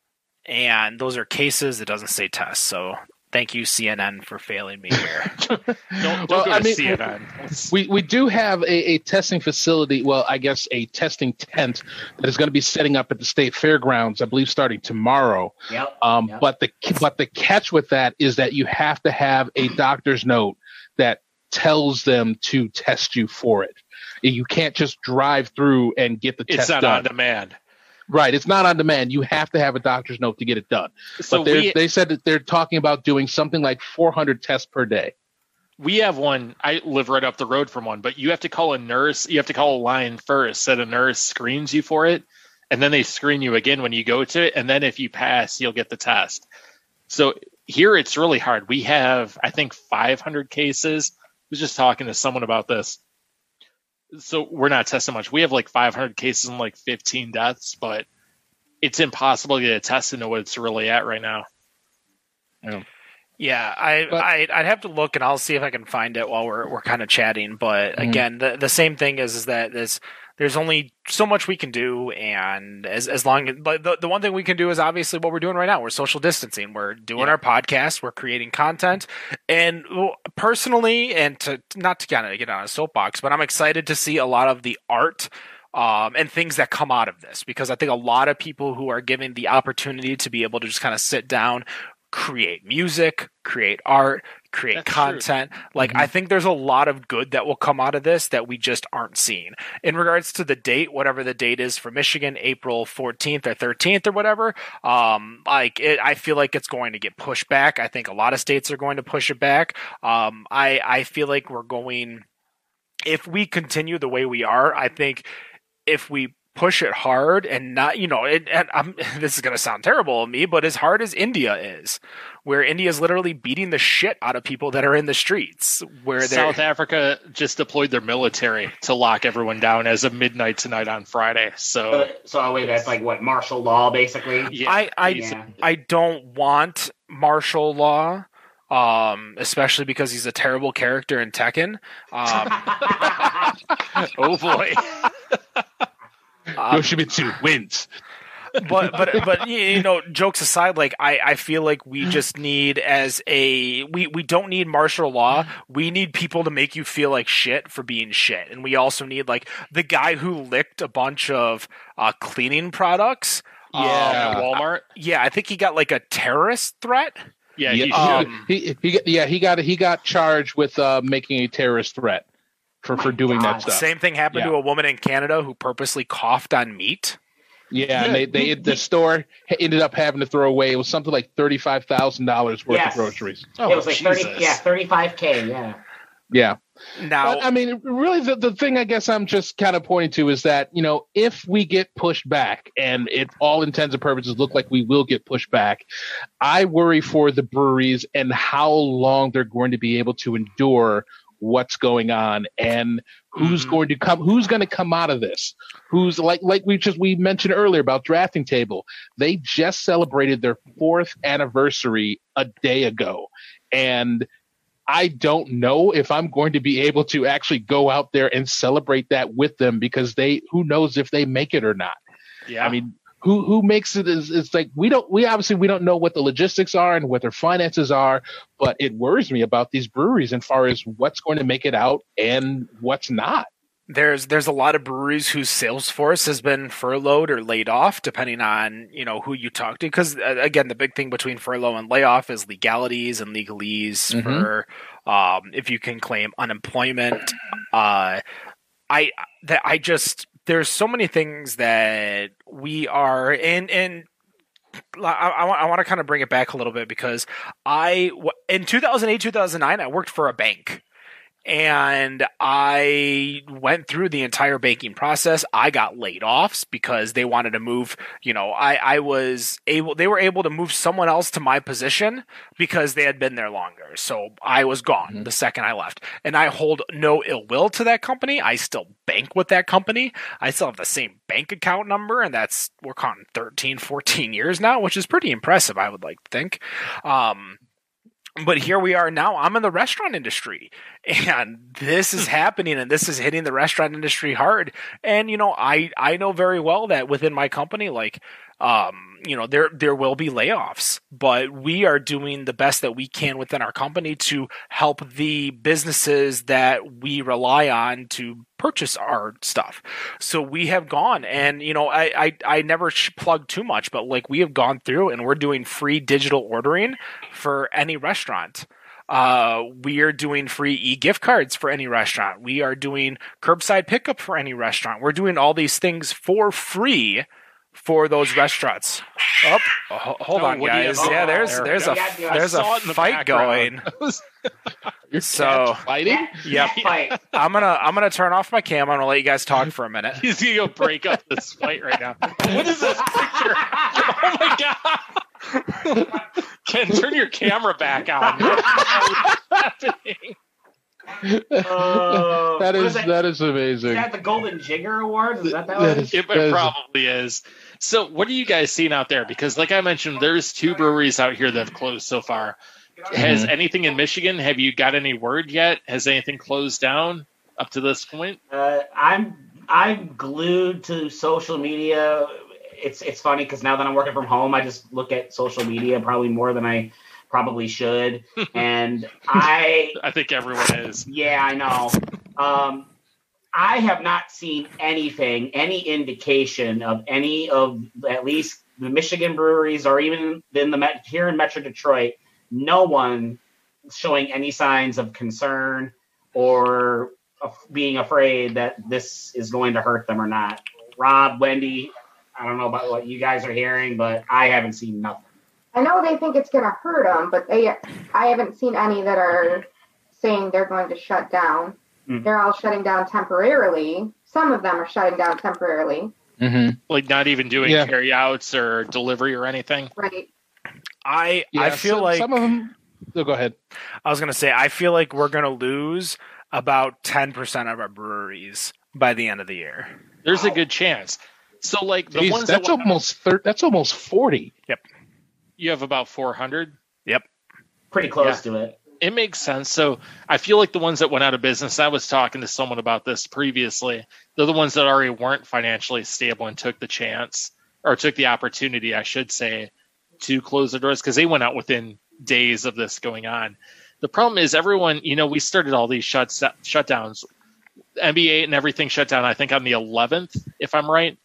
and those are cases it doesn't say tests so thank you cnn for failing me here Don't, don't Well, go I to mean, CNN. We we do have a, a testing facility. Well, I guess a testing tent that is going to be setting up at the state fairgrounds. I believe starting tomorrow. Yep. Um, Yep. But the but the catch with that is that you have to have a doctor's note that tells them to test you for it. You can't just drive through and get the It's test not done. on demand. Right, it's not on demand. You have to have a doctor's note to get it done. So but we, they said that they're talking about doing something like 400 tests per day. we have one. I live right up the road from one, but you have to call a nurse. You have to call a line first, so a nurse screens you for it, and then they screen you again when you go to it, and then if you pass, you'll get the test. So here it's really hard. We have, I think, 500 cases. I was just talking to someone about this. So we're not testing much. We have like 500 cases and like 15 deaths, but it's impossible to get a test to know what it's really at right now. Yeah, I, But- I I'd have to look and I'll see if I can find it while we're we're kind of chatting. But Mhm. again, the the same thing is is that there's there's only so much we can do, and as as long but the the one thing we can do is obviously what we're doing right now. We're social distancing. We're doing Yeah. our podcast. We're creating content, and personally, and to not to kind of get on a soapbox, but I'm excited to see a lot of the art um, and things that come out of this because I think a lot of people who are given the opportunity to be able to just kind of sit down, create music, create art, create That's true. content. Like I think there's a lot of good that will come out of this that we just aren't seeing. In regards to the date, whatever the date is for Michigan, April 14th or 13th or whatever, um, like it, I feel like it's going to get pushed back. I think a lot of states are going to push it back. Um, I I feel like we're going if we continue the way we are, I think if we push it hard and not, you know, it, and I'm, this is going to sound terrible of me, but as hard as India is, where India is literally beating the shit out of people that are in the streets, where South Africa just deployed their military to lock everyone down as of midnight tonight on Friday. So So, so wait, that's like what martial law, basically. yeah, I I Yeah. I don't want martial law, um, especially because he's a terrible character in Tekken. Um, oh boy, um, Yoshimitsu wins. but but but you know jokes aside like i i feel like we just need as a we we don't need martial law. We need people to make you feel like shit for being shit. And we also need like the guy who licked a bunch of uh cleaning products yeah, Um, at Walmart. yeah i think he got like a terrorist threat. Yeah, Yeah, he um, he, he, he, yeah, he got he got charged with uh, making a terrorist threat for for doing God. that stuff. same thing happened Yeah. to a woman in canada who purposely coughed on meat Yeah, and they, they the store ended up having to throw away. It was something like thirty five thousand dollars worth Yes. of groceries. Oh, it was like thirty, Jesus. yeah, thirty-five k, yeah. Yeah, now but I mean, really, the, the thing I guess I'm just kind of pointing to is that you know if we get pushed back, and it all intents and purposes look like we will get pushed back, I worry for the breweries and how long they're going to be able to endure what's going on and who's Mhm. going to come who's going to come out of this who's like like we just we mentioned earlier about drafting table they just celebrated their fourth anniversary a day ago and I don't know if I'm going to be able to actually go out there and celebrate that with them because they who knows if they make it or not. Yeah. I mean, who who makes it is it's like we don't we obviously we don't know what the logistics are and what their finances are, but it worries me about these breweries as far as what's going to make it out and what's not. there's there's a lot of breweries whose sales force has been furloughed or laid off depending on you know who you talk to because uh, again the big thing between furlough and layoff is legalities and legalese Mhm. for um, if you can claim unemployment uh, i that i just there's so many things that we are and and I, I, want- I want to kind of bring it back a little bit because I in 2008 2009 I worked for a bank and I went through the entire banking process. I got laid offs because they wanted to move. You know, I I was able. They were able to move someone else to my position because they had been there longer. So I was gone Mhm. the second I left, and I hold no ill will to that company. I still bank with that company. I still have the same bank account number, and that's we're counting 13, 14 years now, which is pretty impressive. I would like to think. Um, but here we are now. I'm in the restaurant industry, and this is happening, and this is hitting the restaurant industry hard. And you know, I I know very well that within my company, like, um, you know, there there will be layoffs, but we are doing the best that we can within our company to help the businesses that we rely on to purchase our stuff. So we have gone, and you know, I I, I never plug too much, but like we have gone through, and we're doing free digital ordering for any restaurant. Uh, we are doing free e-gift cards for any restaurant. We are doing curbside pickup for any restaurant. We're doing all these things for free for those restaurants. Oh, ho- hold Oh, on, what you guys. Yeah, there's oh, there? there's a Yeah, there's a it the fight background. going. Your So- fighting. Yep. Fight. I'm gonna I'm gonna turn off my cam. I'm gonna let you guys talk for a minute. He's gonna go break up this fight right now. What is this picture? Oh my god! Ken, turn your camera back on. What's happening? Oh, that what is is that? that is Is amazing. that the Golden Jigger Awards? Is that that, That one? is- It, That is- probably is. So, what are you guys seeing out there? Because, like I mentioned, there's two breweries out here that have closed so far. Has anything in Michigan? Have you got any word yet? Has anything closed down up to this point? Uh, I'm I'm glued to social media. It's it's funny because now that I'm working from home, I just look at social media probably more than I probably should, and I I think everyone is. Yeah, I know. Um, I have not seen anything, any indication of any of at least the Michigan breweries or even in the Met, here in Metro Detroit. No one showing any signs of concern or of being afraid that this is going to hurt them or not. Rob, Wendy, I don't know about what you guys are hearing, but I haven't seen nothing. I know they think it's going to hurt them, but they I haven't seen any that are saying they're going to shut down. Mhm. They're all shutting down temporarily. Some of them are shutting down temporarily. hmm Like, not even doing Yeah. carry outs or delivery or anything. Right. I Yeah, I feel some, like some of them. No, go ahead. I was gonna say I feel like we're gonna lose about ten percent of our breweries by the end of the year. There's a good chance. So, like, the Jeez, ones that's went- almost thir- that's almost forty. You have about 400. Yep. Pretty close to it. It makes sense. So I feel like the ones that went out of business, I was talking to someone about this previously. They're the ones that already weren't financially stable and took the chance or took the opportunity, I should say, to close their doors because they went out within days of this going on. The problem is everyone, you know, we started all these shut shutdowns, NBA and everything shut down. I think on the 11th, if I'm right.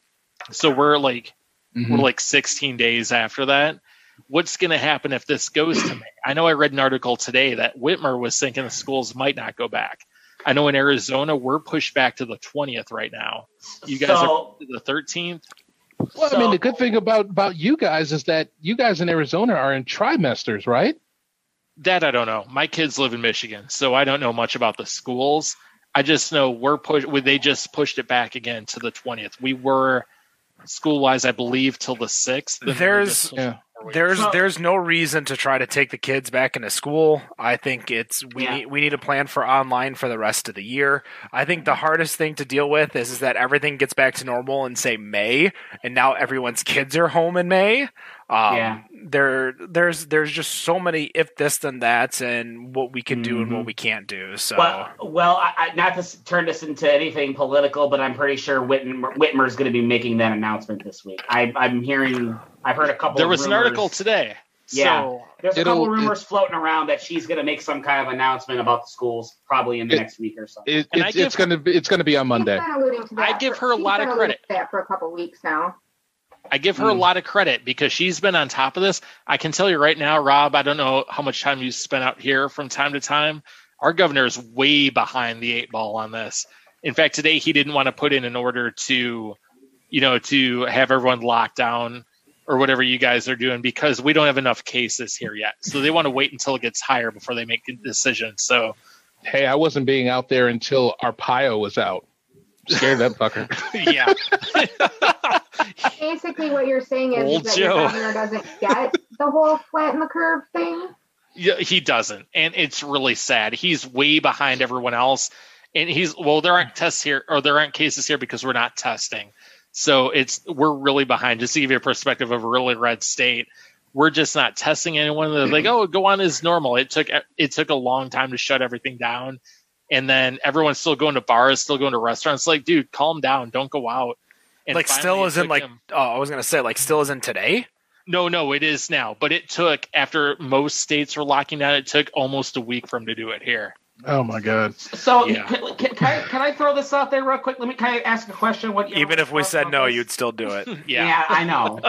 So we're like Mhm. we're like 16 days after that. What's going to happen if this goes to May? I know I read an article today that Whitmer was thinking the schools might not go back. I know in Arizona we're pushed back to the 20th right now. You guys are so, to the 13th. Well, I mean, the good thing about about you guys is that you guys in Arizona are in trimesters, right? That I don't know. My kids live in Michigan, so I don't know much about the schools. I just know we're push. They just pushed it back again to the 20th. We were school wise, I believe, till the 6th. and then they There's- just Yeah. It there's So- there's no reason to try to take the kids back into school. I think it's we Yeah. need we need a plan for online for the rest of the year. I think the hardest thing to deal with is, is that everything gets back to normal in say May, and now everyone's kids are home in May. Um, Yeah. There there's there's just so many if this then that's and what we can do and what Mhm. we can't do. So Well, well, I, I, not to s- turn this into anything political, but I'm pretty sure Whitmer, Whitmer's going to be making that announcement this week. I, I'm hearing, I've heard a couple. There of was an article today. Yeah. So There's a couple rumors floating around that she's going to make some kind of announcement about the schools probably in the It- next week or so. It, And it's, give it's gonna be it's gonna be on Monday. She's been alluding to that I give for- her a lot of credit. that for a couple weeks now. I give her a Mm. lot of credit because she's been on top of this. I can tell you right now, Rob, I don't know how much time you spent out here from time to time. Our governor is way behind the eight ball on this. In fact, today he didn't want to put in an order to, you know, to have everyone locked down or whatever you guys are doing because we don't have enough cases here yet. So they want to wait until it gets higher before they make a decision. So Hey, I wasn't being out there until Arpaio was out. Scared that fucker. yeah, Basically, what you're saying is, Old is that your Joe. governor doesn't get the whole flatten the curve thing. Yeah, he doesn't, and it's really sad. He's way behind everyone else, and he's well. There aren't tests here, or there aren't cases here because we're not testing. So it's we're really behind. Just to give you a perspective of a really red state, we're just not testing anyone. They're like, mm-hmm. oh, go on as normal. It took it took a long time to shut everything down, and then everyone's still going to bars, still going to restaurants. Like, dude, calm down, don't go out. And like still isn't like him- oh, I was gonna say like still isn't today. no, no, it is now. But it took after most states were locking down, it took almost a week for him to do it here. Oh my god. So Yeah. can, can, can I can I throw this out there real quick? Let me can I ask a question? What Even if we said no, you'd still do it. Yeah. I know.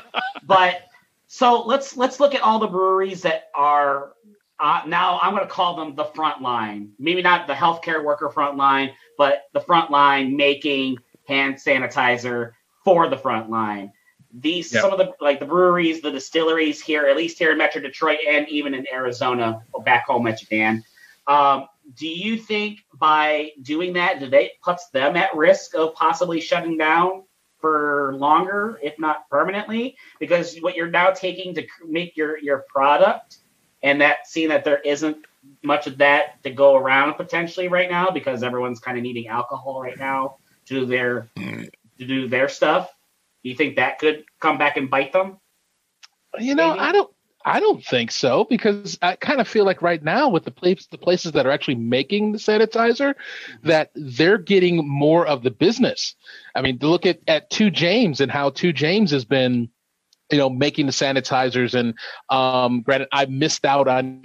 but so let's let's look at all the breweries that are uh, now. I'm going to call them the front line. Maybe not the healthcare worker front line, but the front line making hand sanitizer for the front line. These Yep. some of the like the breweries, the distilleries here, at least here in Metro Detroit and even in Arizona, or back home at Japan. Um, do you think by doing that, do they puts them at risk of possibly shutting down for longer, if not permanently? Because what you're now taking to make your your product, and that seeing that there isn't much of that to go around potentially right now, because everyone's kind of needing alcohol right now to do their to do their stuff. Do you think that could come back and bite them? You know, Maybe. I don't. I don't think so because I kind of feel like right now with the place, the places that are actually making the sanitizer, that they're getting more of the business. I mean, look at at Two James and how Two James has been, you know, making the sanitizers. And um, granted, I missed out on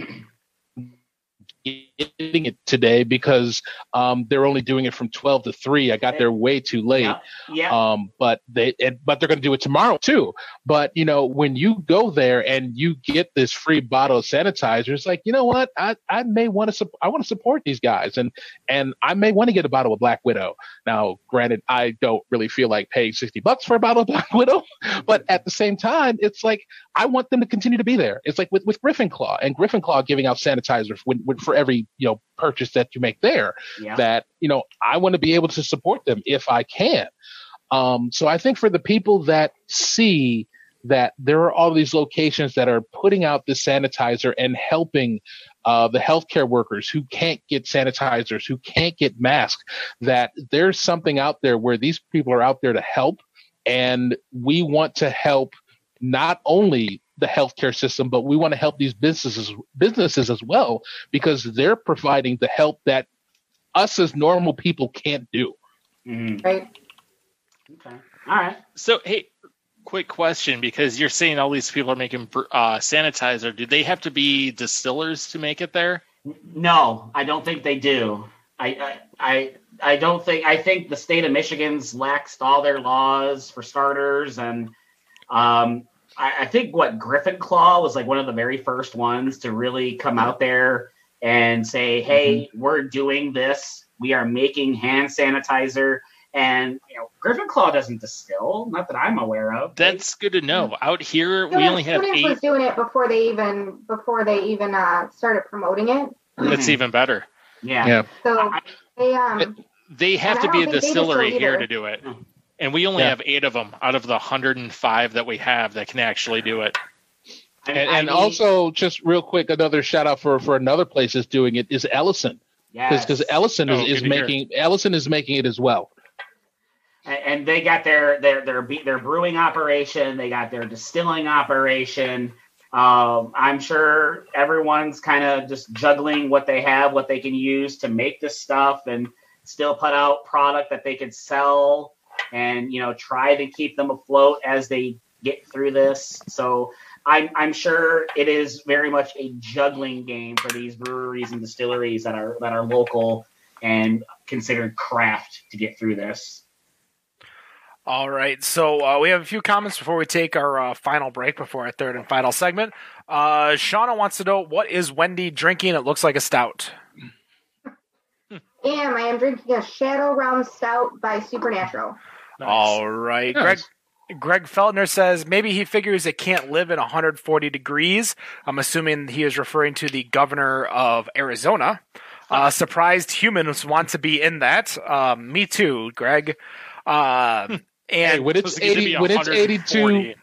getting it today because um, they're only doing it from twelve to three. I got there way too late. Yeah, yeah. Um, but they, and, but they're going to do it tomorrow too. But you know, when you go there and you get this free bottle of sanitizer, it's like, you know what? I, I may want to, I want to support these guys and, and I may want to get a bottle of Black Widow. Now, granted, I don't really feel like paying 60 bucks for a bottle of Black Widow, but at the same time, it's like, I want them to continue to be there. It's like with, with Griffin Claw and Griffin Claw giving out sanitizer when, when, for every, you know, purchase that you make there yeah. that you know I want to be able to support them if I can. Um, so I think for the people that see that there are all these locations that are putting out this sanitizer and helping uh, the healthcare workers who can't get sanitizers, who can't get masks, that there's something out there where these people are out there to help, and we want to help not only the healthcare system, but we want to help these businesses businesses as well because they're providing the help that us as normal people can't do. Mhm. Right. Okay. All right. So, hey, quick question because you're saying all these people are making uh, sanitizer. Do they have to be distillers to make it there? No, I don't think they do. I, I, I, I don't think. I think the state of Michigan's laxed all their laws for starters, and um, I, I think what Griffin Claw was like one of the very first ones to really come out there and say, "Hey, we're doing this. We are making hand sanitizer." And you know, Griffin Claw doesn't distill, not that I'm aware of. That's good to know. Out here, we only have Students eight. was doing it before they even before they even uh, started promoting it. That's even better. yeah. Yeah. So they um They have to be a don't think they distillery here to do it. And we only Yeah. have eight of them out of the 105 that we have that can actually do it. I And, I and mean, also, just real quick, another shout out for for another place that's doing it is Ellison, yes. because Ellison Oh, is, is good hear. making Ellison is making it as well. and, and they got their their their their brewing operation. They got their distilling operation. Um, I'm sure everyone's kind of just juggling what they have, what they can use to make this stuff, and still put out product that they could sell, and you know try to keep them afloat as they get through this. So I'm I'm sure it is very much a juggling game for these breweries and distilleries that are that are local and considered craft to get through this. All right, so uh, we have a few comments before we take our uh, final break before our third and final segment. Uh, Shauna wants to know what is Wendy drinking? It looks like a stout. Am I am drinking a Shadow Realm Stout by Supernatural. Nice. All right, Greg. Nice. Greg Feltner says maybe he figures it can't live in 140 degrees. I'm assuming he is referring to the governor of Arizona. Uh, surprised humans want to be in that. Um, me too, Greg. Uh, and Hey, when it's Supposed to get to eighty, when it's eighty-two,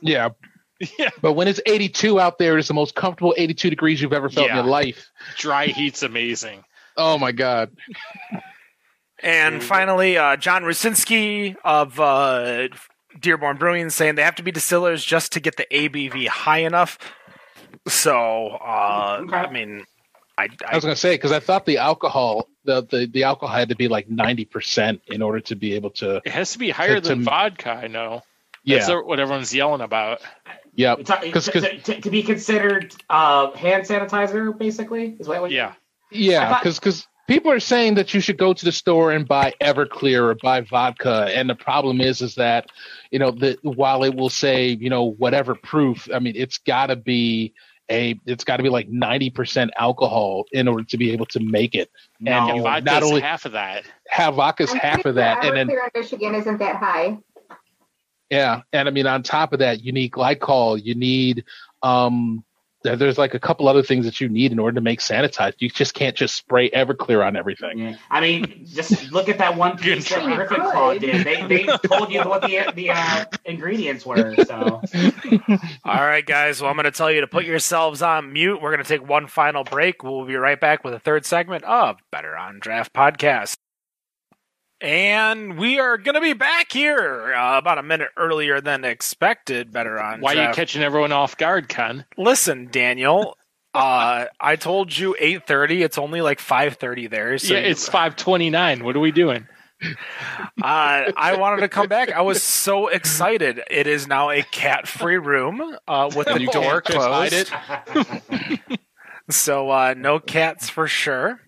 yeah, Yeah. but when it's eighty-two out there, it's the most comfortable eighty-two degrees you've ever felt in your life. Dry heat's amazing. Oh my god! And finally, uh, John Rusinski of uh, Dearborn Brewing saying they have to be distillers just to get the ABV high enough. So, uh, Okay. I mean, I, I I was gonna say because I thought the alcohol, the, the the alcohol had to be like ninety percent in order to be able to. It has to be higher To- than to- vodka. I know. Yeah, That's what everyone's yelling about. yeah. To, Cause- to, 'cause- to, to be considered uh, hand sanitizer, basically, is what. Yeah. I Yeah, thought- because people are saying that you should go to the store and buy Everclear or buy vodka, and the problem is is that you know that while it will say you know whatever proof, I mean it's got to be a it's got to be like ninety percent alcohol in order to be able to make it. No, And you- vodka's not only- half of that. Have vodka's I'm half of that, and then Everclear in Michigan isn't that high. yeah, and I mean on top of that, you need glycol, you need um. There- There's like a couple other things that you need in order to make sanitized. You just can't just spray Everclear on everything. Yeah. I mean, just look at that one piece that You Griffin. Claw did. They, they told you what the the uh, ingredients were. So All right, guys. Well, I'm going to tell you to put yourselves on mute. We're going to take one final break. We'll be right back with a third segment of Better on Draft Podcast. And we are going to be back here uh, about a minute earlier than expected. Better on Why are you catching everyone off guard, Ken? Listen, Daniel. Uh, I told you 8:30. It's only like 5:30 there. So yeah, it's five twenty nine. What are we doing? Uh, I wanted to come back. I was so excited. It is now a cat-free room uh, with the You door can't just hide closed. it. So uh, no cats for sure.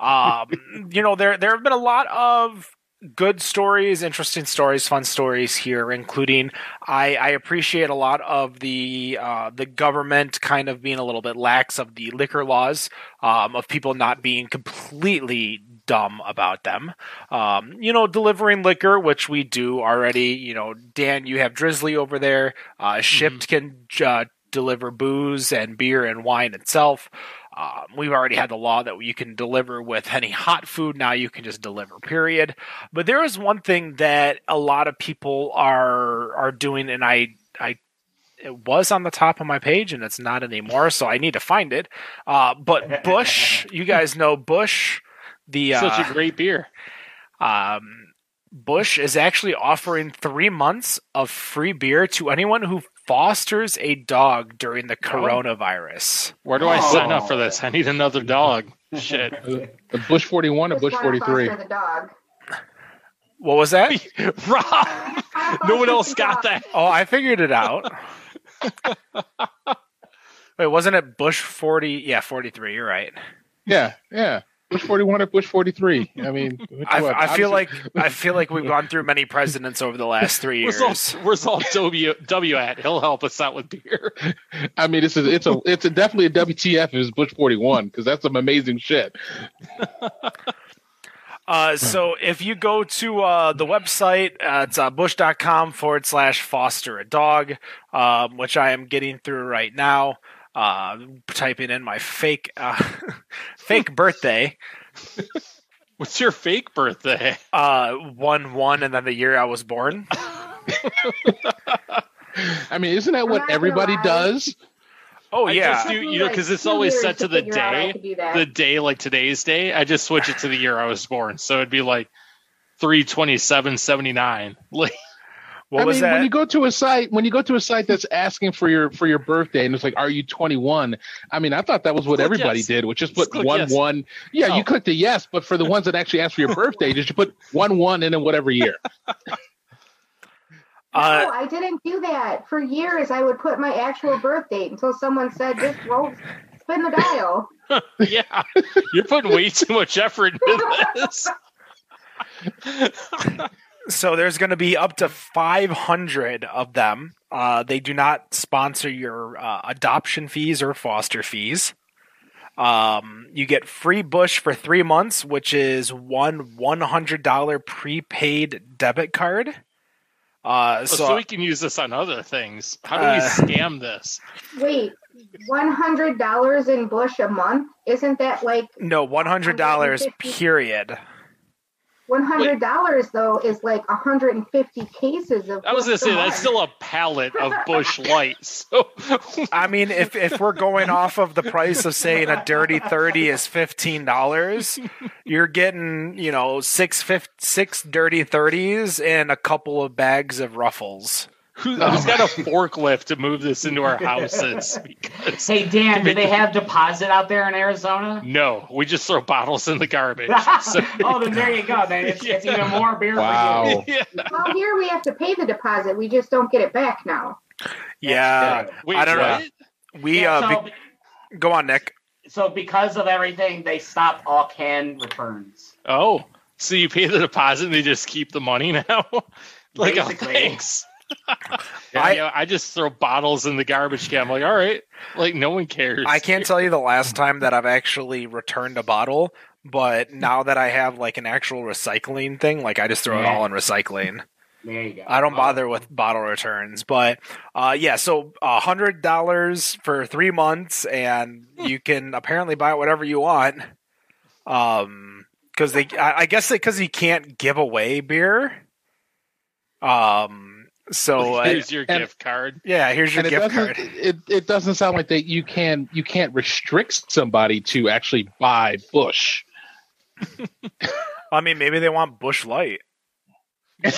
Um, you know there there have been a lot of good stories, interesting stories, fun stories here, including I, I appreciate a lot of the uh, the government kind of being a little bit lax of the liquor laws, um, of people not being completely dumb about them. Um, you know, delivering liquor, which we do already. You know, Dan, you have Drizzly over there. Uh, Shipt can uh, deliver booze and beer and wine itself. Um, we've already had the law that you can deliver with any hot food. Now you can just deliver, period. But there is one thing that a lot of people are are doing, and I I it was on the top of my page and it's not anymore, so I need to find it. Uh, but Busch, you guys know Busch, the uh, Such a great beer. um, Busch is actually offering three months of free beer to anyone who fosters a dog during the coronavirus. Where do I Oh. sign up for this? I need another dog. Shit. The Bush 41 or Bush 43? foster the dog. What was that? Rob, no one else got that. Oh, I figured it out. Wait, wasn't it Bush 40? Yeah, 43. You're right. Yeah, yeah. Bush 41 or Bush 43? I mean, I. I feel Obviously- like I feel like we've gone through many presidents over the last three years Where's years. all, where's all W, w at? He'll help us out with beer. I mean, it's a, it's a, it's a definitely a WTF is it's Bush 41 because that's some amazing shit. Uh, so if you go to uh, the website, uh, it's uh, busch.com forward slash foster a dog, um, which I am getting through right now. Uh, typing in my fake uh, fake birthday, What's your fake birthday? uh, one one, and then the year I was born. I mean, isn't that what everybody lie. does? Oh I yeah. just do- you know, Like 'cause it's always set to the figure out I day, could the day like today's day. I just switch it to the year I was born, so it'd be like three twenty seven seventy nine. Like What I was mean, that? when you go to a site, when you go to a site that's asking for your for your birthday, and it's like, "Are you 21?" I mean, I thought that was what Click everybody yes. did, which is put click one yes. one. Yeah, Oh. you clicked a yes, but for the ones that actually ask for your birthday, did you put one one in in whatever year? uh, no, I didn't do that. For years, I would put my actual birth date until someone said, just roll, spin the dial. yeah, you're putting way too much effort into this. so there's going to be up to 500 of them. Uh, they do not sponsor your uh, adoption fees or foster fees. Um, you get free Busch for three months, which is one $100 prepaid debit card. Uh, Oh, so, so, we can use this on other things. How do Uh, we scam this? Wait, $100 in Busch a month? Isn't that like no, $100 $150. period. $100 though is like 150 cases of I was gonna say that's still a pallet of Busch Light. So I mean, if if we're going off of the price of saying a dirty thirty is fifteen dollars, you're getting you know six six dirty thirties and a couple of bags of ruffles. Who, who's got a forklift to move this into our houses? Because Hey Dan, do they have deposit out there in Arizona? no, we just throw bottles in the garbage. So, oh, then there you go. Then it's, it's even more beer for Wow. you. yeah. Well, here we have to pay the deposit. We just don't get it back now. Yeah, Wait, I don't what? know. We Yeah, uh, so, be- go on, Nick. so because of everything, they stop all can returns. Oh, so you pay the deposit and they just keep the money now? like, oh, thanks. yeah, I- I, I just throw bottles in the garbage can. I'm like, all right, like no one cares. I can't tell you the last time that I've actually returned a bottle, but now that I have like an actual recycling thing, like I just throw it all in recycling. There you go. I don't Oh. bother with bottle returns, but uh, yeah, so a hundred dollars for three months, and you can apparently buy whatever you want. Um, because they, I, I guess because you can't give away beer. Um, so uh, Here's your and- gift card. yeah, here's your and gift doesn't card. it, it doesn't sound like that you can you can't restrict somebody to actually buy Busch. I mean, maybe they want Busch Light.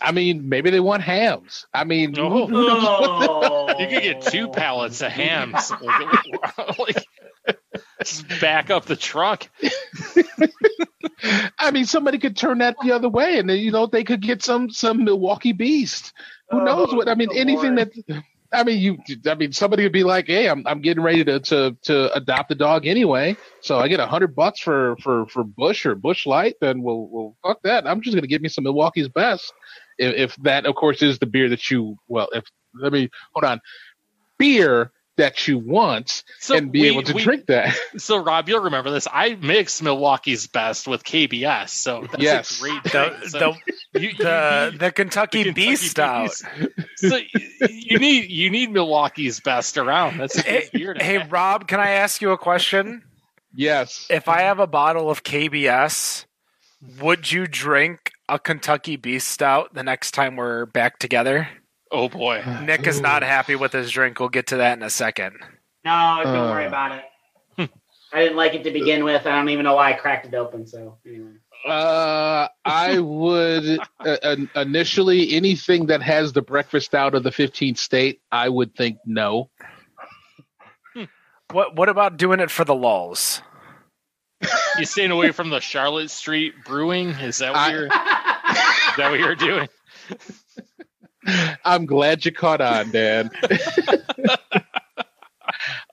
I mean, maybe they want Hamm's. I mean, Oh. who- who knows what the- Oh. You could get two pallets of Hamm's. like, just back up the truck. I mean, somebody could turn that the other way, and then you know they could get some some Milwaukee Beast. Who Oh, knows what? I mean, anything Lord. that. I mean, you. I mean, somebody would be like, "Hey, I'm I'm getting ready to to to adopt a dog anyway, so I get a hundred bucks for for for Busch or Busch Light. Then we'll we'll fuck that. I'm just gonna get me some Milwaukee's Best, if, if that, of course, is the beer that you. Well, if let me hold on, beer that you want So and be we- able to we- drink that. So Rob, you'll remember this. I mixed Milwaukee's best with KBS, so that's Yes. a great The. So the you- you- the, you- the Kentucky, the Kentucky Beast Stout. Beast. so you need you need Milwaukee's best around. That's a Hey, good beer hey, have. Rob, can I ask you a question? Yes. If I have a bottle of KBS, would you drink a Kentucky Beast Stout the next time we're back together? Oh boy. Nick is not happy with his drink. We'll get to that in a second. No, don't Uh. worry about it. I didn't like it to begin with. I don't even know why I cracked it open. So anyway. Uh, I would uh, uh, initially anything that has the breakfast out of the 15th state. I would think no. What What about doing it for the lulls? You staying away from the Charlotte Street Brewing? Is that what I- you're is that what you're doing? I'm glad you caught on, Dan.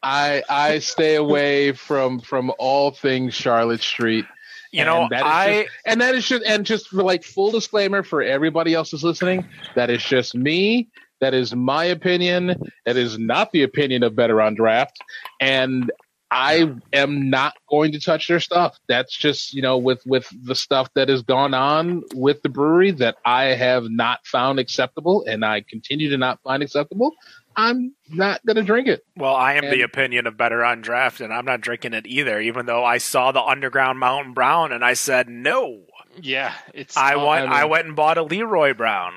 I I stay away from from all things Charlotte Street. You know, And that is I just- and that is just and just for like full disclaimer for everybody else who's listening, that is just me. That is my opinion. That is not the opinion of Better on Draft, and I am not going to touch their stuff. That's just you know with with the stuff that has gone on with the brewery that I have not found acceptable, and I continue to not find acceptable. I'm not going to drink it. well, I am the opinion of better on draft, and I'm not drinking it either. Even though I saw the Underground Mountain Brown, and I said no. Yeah, it's I tough. went. I mean- I went and bought a Leroy Brown.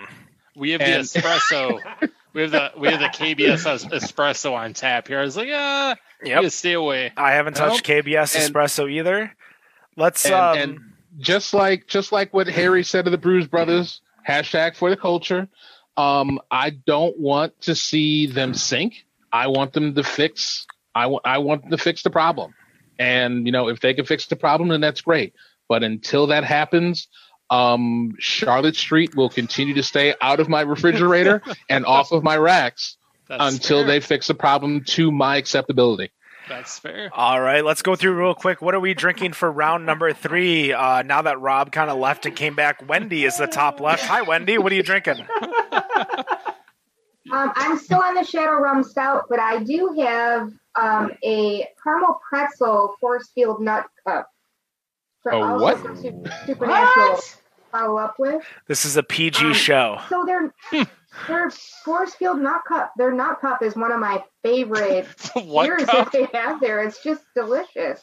We have the espresso. we have the we have the KBS espresso on tap here. I was like, ah, yeah, stay away. I haven't touched KBS and- espresso either. Let's And, um, and just like just like what Harry said to the Brewz Brothaz, hashtag for the culture. Um, I don't want to see them sink. I want them to fix. I want I want them to fix the problem. And you know, if they can fix the problem, then that's great. But until that happens, um, Charlotte Street will continue to stay out of my refrigerator and off of my racks That's until fair. they fix the problem to my acceptability. That's fair. All right, let's go through real quick. What are we drinking for round number three? Uh, now that Rob kind of left and came back, Wendy is the top left. Hi, Wendy. What are you drinking? Um, I'm still on the Shadow Rum Stout, but I do have um, a caramel pretzel force field nut cup. For A also what? supernatural What? Follow up with. This is a PG Um, show. So their their force field nut cup, their nut cup is one of my favorite what beers cup? that they have there. It's just delicious.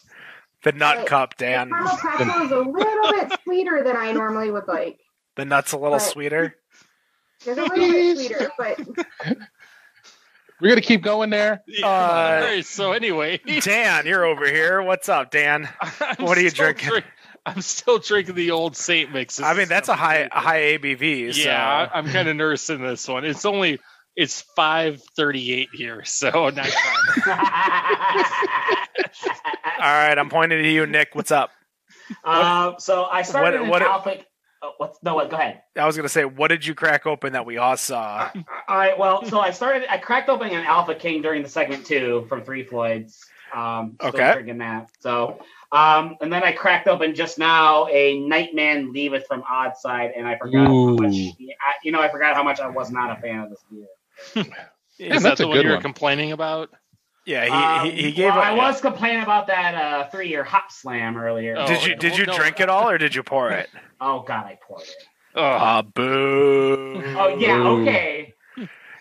The Nut Right. Cup, The Dan. caramel pretzel is a little bit sweeter than I normally would like. The nut's a little Right. sweeter. It's a little bit sweeter, but We're gonna keep going there. Yeah, Uh, so anyway, Dan, you're over here. What's up, Dan? I'm What are you still drinking? drink- I'm still drinking the old Saint mix. I mean, that's a high a high ABV. So. Yeah, I- I'm kind of nursing this one. It's only it's five thirty eight here, so not fun. All right, I'm pointing to you, Nick. What's up? Um, so I started What- what- an alpha. Oh, what's no? What? Go ahead. I was gonna say, what did you crack open that we all saw? All right. Well, so I started. I cracked open an Alpha King during the segment two from Three Floyds. Um, still Okay. Drinking that. So, um, and then I cracked open just now a Nightman Leaveth from Oddside, and I forgot how much. I, you know, I forgot how much I was not a fan of this beer. Is that's that a the one you were complaining about? Yeah, he Um, he, he gave. well, a- I was complaining about that uh, three-year Hopslam earlier. Oh, Did you yeah. did you no. drink it all or did you pour it? Oh God, I poured it. Oh, Ah, boo. Oh yeah, Ooh. okay.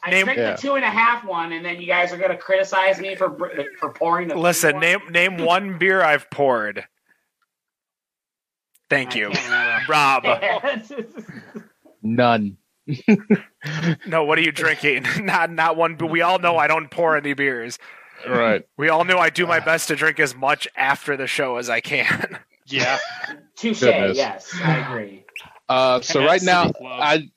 I Name- drank Yeah. the two and a half one, and then you guys are gonna criticize me for for pouring the. three Listen, one? name name one beer I've poured. Thank I you, Rob. None. No, what are you drinking? not not one. But we all know I don't pour any beers. Right. We all know I do my best to drink as much after the show as I can. yeah. Touche. Goodness. Yes, I agree. Uh, so right now, I,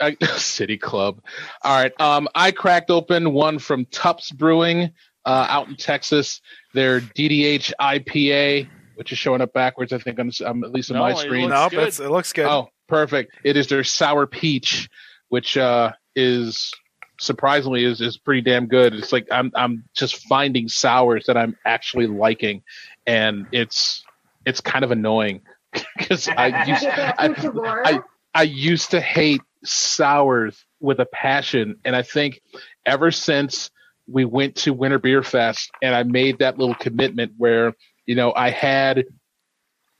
I City Club. All right. Um, I cracked open one from Tupps Brewing, uh, out in Texas. Their DDH IPA, which is showing up backwards, I think, on um, at least on No, my it screen. looks nope, it's, it looks good. Oh, perfect. It is their sour peach, which uh, is surprisingly is is pretty damn good. It's like I'm I'm just finding sours that I'm actually liking, and it's it's kind of annoying because I used I, I- I used to hate sours with a passion, and I think ever since we went to Winter Beer Fest and I made that little commitment where you know I had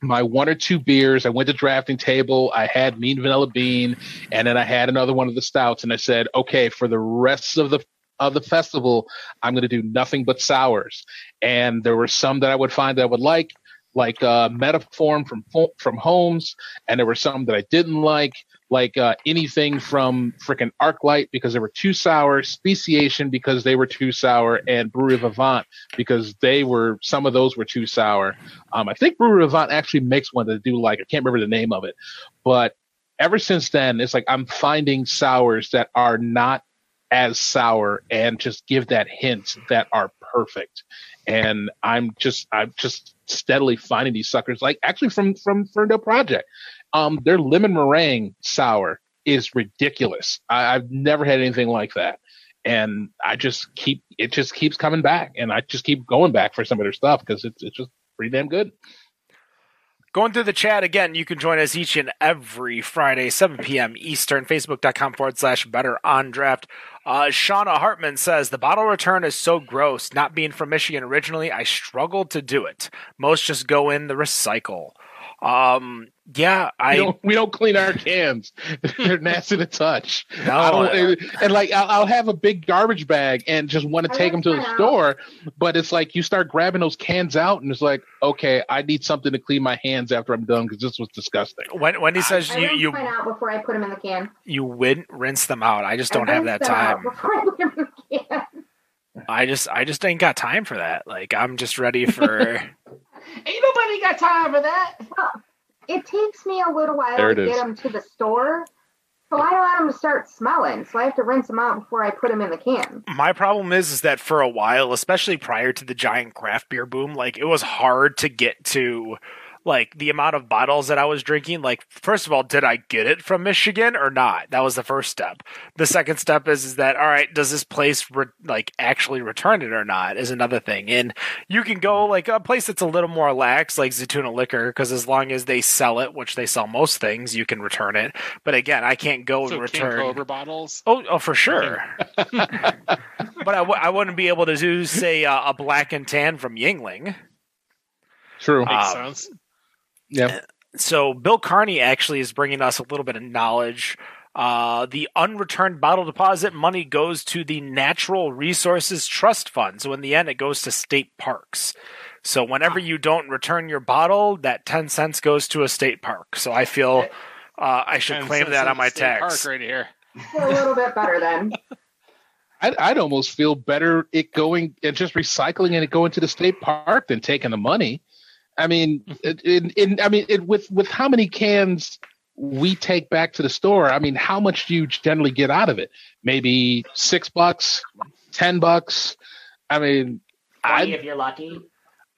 my one or two beers. I went to drafting table. I had Mean Vanilla Bean, and then I had another one of the stouts. And I said, okay, for the rest of the of the festival, I'm going to do nothing but sours. And there were some that I would find that I would like, like uh, Metaform from from Homes, and there were some that I didn't like, like uh, anything from freaking ArcLight because they were too sour, Speciation because they were too sour, and Brewery Vivant because they were some of those were too sour. Um, I think Brewery Vivant actually makes one that do like. I can't remember the name of it, but ever since then, it's like I'm finding sours that are not as sour and just give that hint that are perfect. And I'm just I'm just steadily finding these suckers. Like actually from from Ferndale Project, um, their lemon meringue sour is ridiculous. I, I've never had anything like that. And I just keep it just keeps coming back, and I just keep going back for some of their stuff because it's it's just pretty damn good. Going through the chat again, you can join us each and every Friday, 7 p.m. Eastern, facebook.com forward slash better on draft. Uh, Shauna Hartman says, The bottle return is so gross. Not being from Michigan originally, I struggled to do it. Most just go in the recycle. Um, yeah, I we don't, we don't clean our cans. They're nasty to touch. no, I don't, and, and like I'll, I'll have a big garbage bag and just want to take them to the out. store, but it's like you start grabbing those cans out and it's like, okay, I need something to clean my hands after I'm done because this was disgusting. when Wendy says I you rinse you mine out before I put them in the can. you win, rinse them out. I just don't have that time. Before I put them in the can. I just I just ain't got time for that. Like I'm just ready for. Ain't nobody got time for that. Well, It takes me a little while to it get is. them to the store, so I don't want them to start smelling. So I have to rinse them out before I put them in the can. My problem is is that for a while, especially prior to the giant craft beer boom, like it was hard to get to like the amount of bottles that I was drinking. Like first of all, did I get it from Michigan or not? That was the first step. The second step is is that all right, does this place re- like actually return it or not? Is another thing. And you can go like a place that's a little more lax, like Zatuna Liquor, because as long as they sell it, which they sell most things, you can return it. But again, I can't go So and King return. Cobra bottles. Oh, oh, for sure. but I w- I wouldn't be able to do, say, uh, a black and tan from Yuengling. True. Uh, Makes sense. Yeah. So Bill Carney actually is bringing us a little bit of knowledge. Uh, the unreturned bottle deposit money goes to the Natural Resources Trust Fund. So in the end, it goes to state parks. So whenever you don't return your bottle, that ten cents goes to a state park. So I feel uh, I should claim that on my tax. Park right here. Feel a little bit better then. I'd, I'd almost feel better it going and just recycling and it going to the state park than taking the money. I mean, in, in, I mean, it, with with how many cans we take back to the store, I mean, how much do you generally get out of it? Maybe six bucks, ten bucks. I mean, I if you're lucky.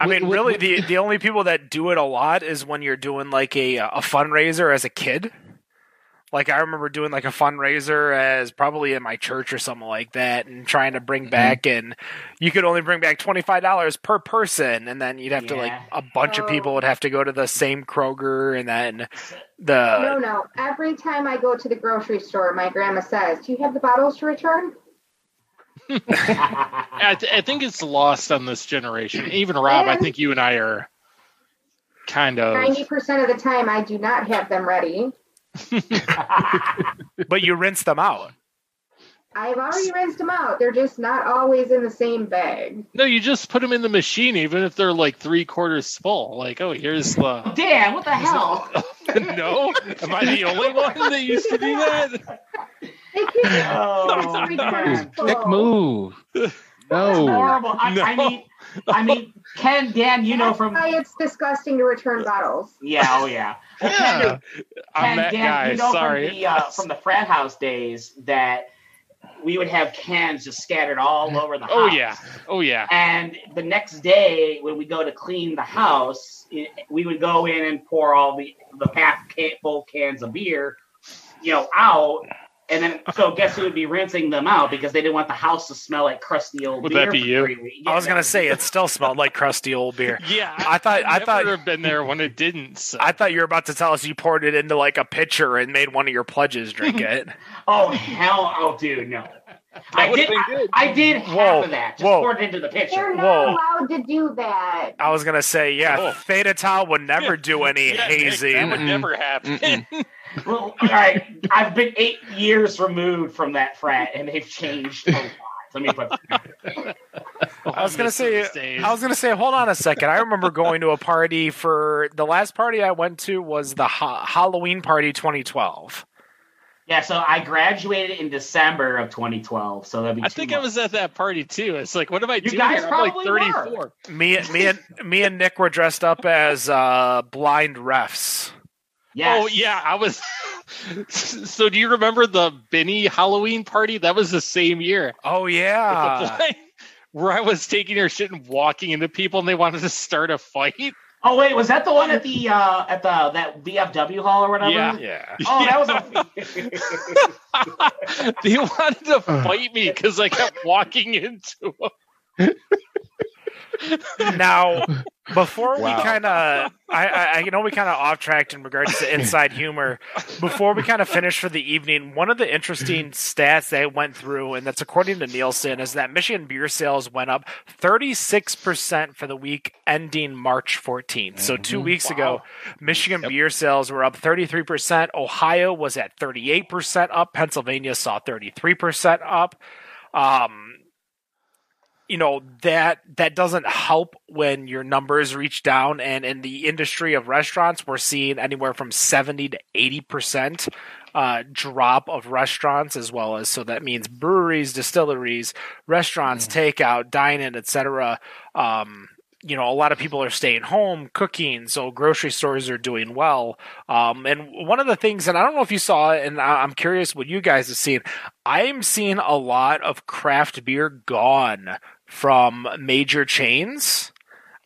I mean, really, the the only people that do it a lot is when you're doing like a a fundraiser as a kid. Like I remember doing like a fundraiser as probably in my church or something like that, and trying to bring mm-hmm. back, and you could only bring back twenty five dollars per person, and then you'd have to like a bunch of people Oh. would have to go to the same Kroger, and then the no. No every time I go to the grocery store, my grandma says, "Do you have the bottles to return?" I, th- I think it's lost on this generation. Even Rob, I think you and I are kind of. Ninety percent of the time, I do not have them ready. but you rinse them out. I've already rinsed them out. They're just not always in the same bag. No, you just put them in the machine, even if they're like three quarters full. Like, oh, here's the. damn. what the hell? no, am I the only one that used to do that? They can Oh, Three man. quarters full. dick move. No. horrible. I, I No. Mean, I mean, Ken, Dan, you know from why it's disgusting to return bottles. yeah, oh yeah. Well, Ken, Yeah. I'm that Dan, guy. you know Sorry. from the uh, from the frat house days that we would have cans just scattered all over the house. oh yeah. Oh yeah. And the next day, when we go to clean the house, it, we would go in and pour all the the half can, full cans of beer, you know, out. And then, so guess who would be rinsing them out because they didn't want the house to smell like crusty old Would beer. that be for you? three. I was Yeah, gonna say it still smelled like crusty old beer. Yeah. I thought- I never thought- have been there when it didn't. So. I thought you were about to tell us you poured it into like a pitcher and made one of your pledges drink it. Oh hell! Oh, dude, no. I did. been I, good. I did half Whoa, of that. Just whoa. poured it into the pitcher. They're not Whoa. allowed to do that. I was gonna say, yeah, Oh. Theta Tau would never do any Yeah, Nick, hazy. That would never happen. Well, all right, I've been eight years removed from that frat, and they've changed a lot. Let me put. I was gonna say. I was gonna say, hold on a second. I remember going to a party for the last party I went to was the ha- Halloween party 2012. Yeah, so I graduated in December of 2012. So that'd be. I two think I was at that party too. It's like, what am I You doing guys here? I'm like probably were. 34. Me, me and me and Nick were dressed up as uh, blind refs. Yes. Oh yeah, I was. so do you remember the Benny Halloween party? That was the same year. Oh yeah, Where I was taking her shit and walking into people, and they wanted to start a fight. Oh wait, was that the one at the uh at the that VFW hall or whatever? Yeah. yeah. Oh, that was a. they wanted to fight me because I kept walking into them. Now, Before Wow. we kind of, I, I, I know we kind of off tracked in regards to inside humor. Before we kind of finish for the evening, one of the interesting stats they went through, and that's according to Nielsen, is that Michigan beer sales went up 36% for the week ending March 14th. So two weeks ago, Michigan beer sales were up 33%. Ohio was at 38% up. Pennsylvania saw 33% up. Um, you know that that doesn't help when your numbers reach down. And in the industry of restaurants we're seeing anywhere from 70 to 80 percent uh, drop of restaurants as well as so that means breweries distilleries restaurants takeout dine-in etc um, you know a lot of people are staying home cooking so grocery stores are doing well. Um, and one of the things and i don't know if you saw it and i'm curious what you guys have seen i'm seeing a lot of craft beer gone from major chains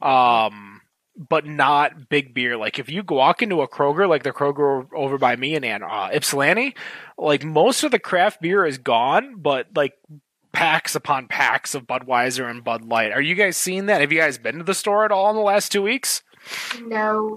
um but not big beer. Like if you walk into a kroger like the kroger over by me in Ann- uh, ypsilanti like most of the craft beer is gone but like packs upon packs of budweiser and bud light are you guys seeing that have you guys been to the store at all in the last two weeks No.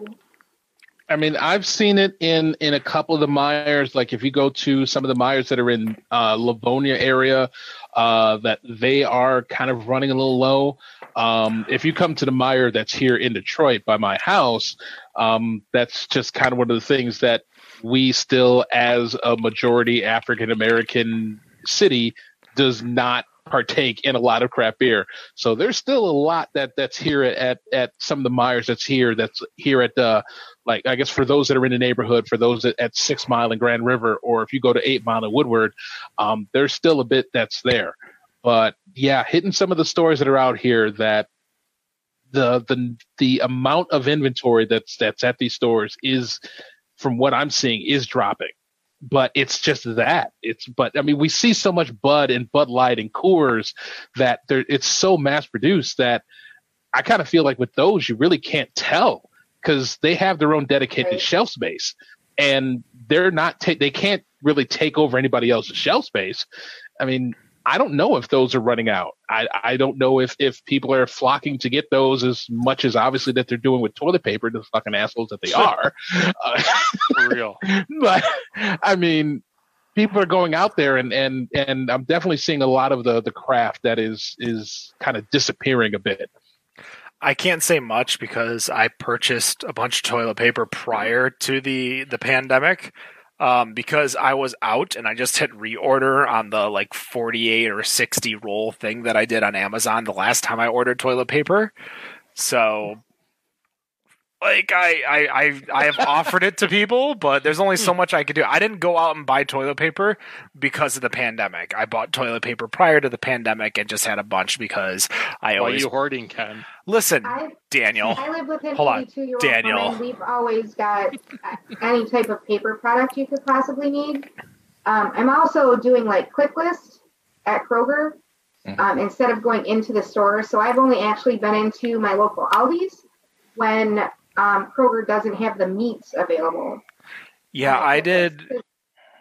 I mean, I've seen it in in a couple of the Meijers. Like if you go to some of the Meijers that are in uh, Livonia area, uh, that they are kind of running a little low. Um, if you come to the Meijer that's here in Detroit by my house, um, that's just kind of one of the things that we still, as a majority African American city, does not partake in a lot of craft beer. So there's still a lot that that's here at at, at some of the Meijers that's here that's here at uh like I guess for those that are in the neighborhood, for those at, at Six Mile and Grand River, or if you go to Eight Mile and Woodward, um, there's still a bit that's there. But yeah, hitting some of the stores that are out here that the the the amount of inventory that's that's at these stores is from what I'm seeing is dropping. But it's just that. It's but I mean we see so much Bud and Bud Light and Coors that there it's so mass produced that I kind of feel like with those you really can't tell because they have their own dedicated Right. shelf space and they're not ta- they can't really take over anybody else's shelf space. I mean, I don't know if those are running out. I, I don't know if, if people are flocking to get those as much as obviously that they're doing with toilet paper, the fucking assholes that they are. Uh, For real. but I mean, people are going out there and, and, and I'm definitely seeing a lot of the, the craft that is, is kind of disappearing a bit. I can't say much because I purchased a bunch of toilet paper prior to the the pandemic. Um, because I was out and I just hit reorder on the like 48 or 60 roll thing that I did on Amazon the last time I ordered toilet paper. So like I, I, I, I have offered it to people, but there's only so much I could do. I didn't go out and buy toilet paper because of the pandemic. I bought toilet paper prior to the pandemic and just had a bunch because I Why are you hoarding, Ken? listen, I Daniel. I live with an Hold on. 82 year old Daniel. woman. We've always got uh, any type of paper product you could possibly need. Um, I'm also doing like click list at Kroger Mhm. um, instead of going into the store. So I've only actually been into my local Aldi's when um, Kroger doesn't have the meats available. Yeah, Uh, I did.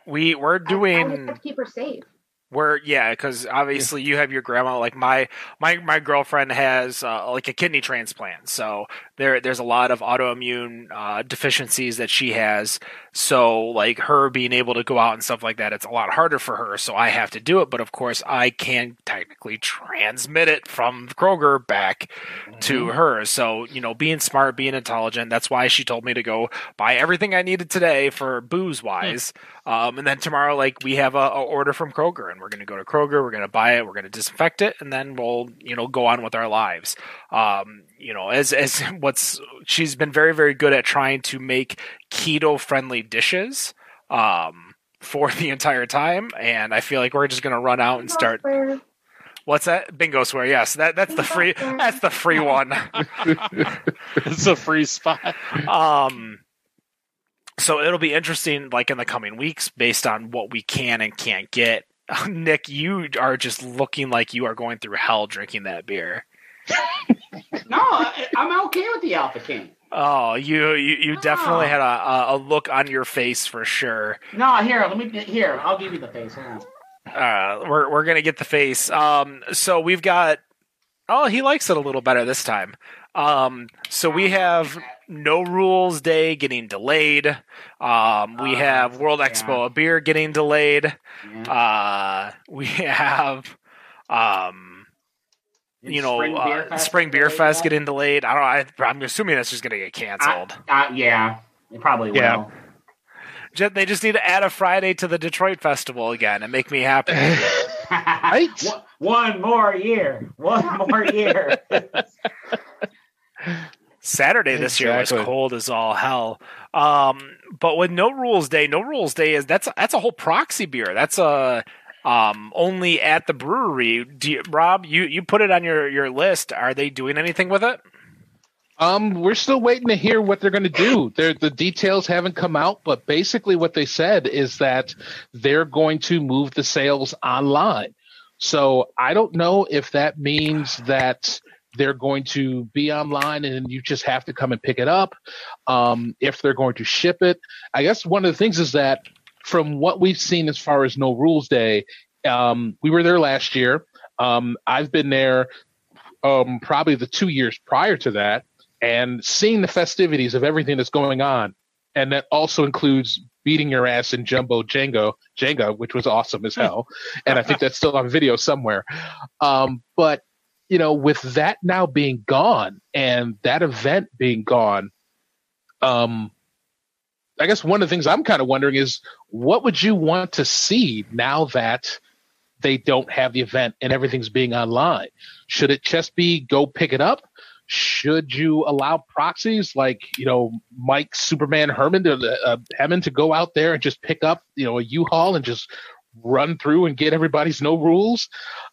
We we're I doing have to keep her safe. we're yeah because obviously you have your grandma like my my my girlfriend has uh, like a kidney transplant so there there's a lot of autoimmune uh, deficiencies that she has so like her being able to go out and stuff like that it's a lot harder for her so I have to do it but of course I can technically transmit it from Kroger back to her so you know being smart being intelligent that's why she told me to go buy everything I needed today for booze wise um, and then tomorrow, like we have a, a order from Kroger, and we're going to go to Kroger. We're going to buy it. We're going to disinfect it, and then we'll, you know, go on with our lives. Um, you know, as as what's she's been very very good at trying to make keto friendly dishes. Um, for the entire time, and I feel like we're just going to run out and start. What's that? Bingo swear. Yes, that that's the free. That's the free one. it's a free spot. um so it'll be interesting like in the coming weeks based on what we can and can't get nick you are just looking like you are going through hell drinking that beer No, I, I'm okay with the Alpha King. oh you you, you definitely Oh. had a, a- a look on your face for sure No, here, let me here. I'll give you the face. Uh we're, we're gonna get the face um so we've got Oh, he likes it a little better this time. Um, so we have No Rules Day getting delayed. Um, we Uh, have World yeah. Expo of Beer getting delayed. Yeah. Uh, we have, um, you know, Spring uh, Beer Fest Spring Beer Fest yet? getting delayed. I don't. I, I'm assuming that's just going to get canceled. Uh, yeah, it probably Yeah. will. They just need to add a Friday to the Detroit Festival again and make me happy. Right? One- One more year. One more year. Saturday this year was cold as all hell. Um, but with No Rules Day, No Rules Day is that's that's a whole proxy beer. That's a um, only at the brewery. You, Rob, you you put it on your your list. Are they doing anything with it? Um, we're still waiting to hear what they're going to do. They're, the details haven't come out, but basically what they said is that they're going to move the sales online. So I don't know if that means that they're going to be online and you just have to come and pick it up. Um, if they're going to ship it, I guess one of the things is that from what we've seen as far as No Rules Day, um, we were there last year. Um, I've been there um, probably the two years prior to that and seeing the festivities of everything that's going on. And that also includes beating your ass in Jumbo Django, Jenga, which was awesome as hell. and I think that's still on video somewhere. Um, but, you know, with that now being gone and that event being gone, um, I guess one of the things I'm kind of wondering is what would you want to see now that they don't have the event and everything's being online? Should it just be go pick it up? Should you allow proxies like you know Mike Superman Herman to uh, Hammond to go out there and just pick up you know a U-Haul and just run through and get everybody's no rules?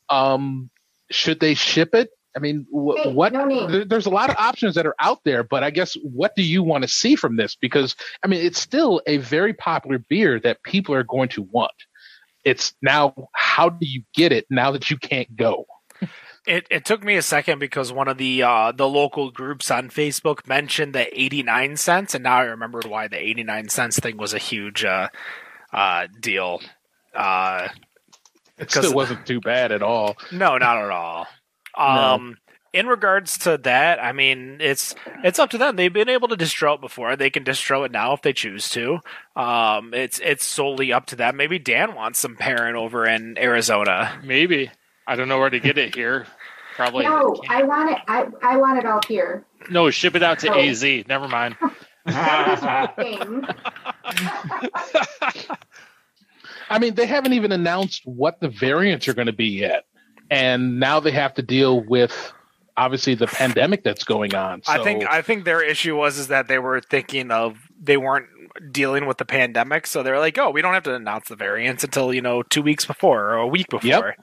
Um, should they ship it? I mean, wh- what? no There's a lot of options that are out there, but I guess what do you want to see from this? Because I mean, it's still a very popular beer that people are going to want. It's now how do you get it now that you can't go? It it took me a second because one of the uh, the local groups on Facebook mentioned the eighty nine cents, and now I remembered why the eighty nine cents thing was a huge uh, uh, deal. Uh, It 'Cause- still wasn't too bad at all. no, not at all. Um, In regards to that, I mean, it's it's up to them. They've been able to distro it before. They can distro it now if they choose to. Um, it's it's solely up to them. Maybe Dan wants some pairing over in Arizona. Maybe. I don't know where to get it here. Probably. No, I want it. I, I want it all here. No, ship it out to Oh. AZ. Never mind. I mean, they haven't even announced what the variants are going to be yet, and now they have to deal with obviously the pandemic that's going on. So, I think I think their issue was is that they were thinking of they weren't dealing with the pandemic, so they're like, oh, we don't have to announce the variants until you know two weeks before or a week before.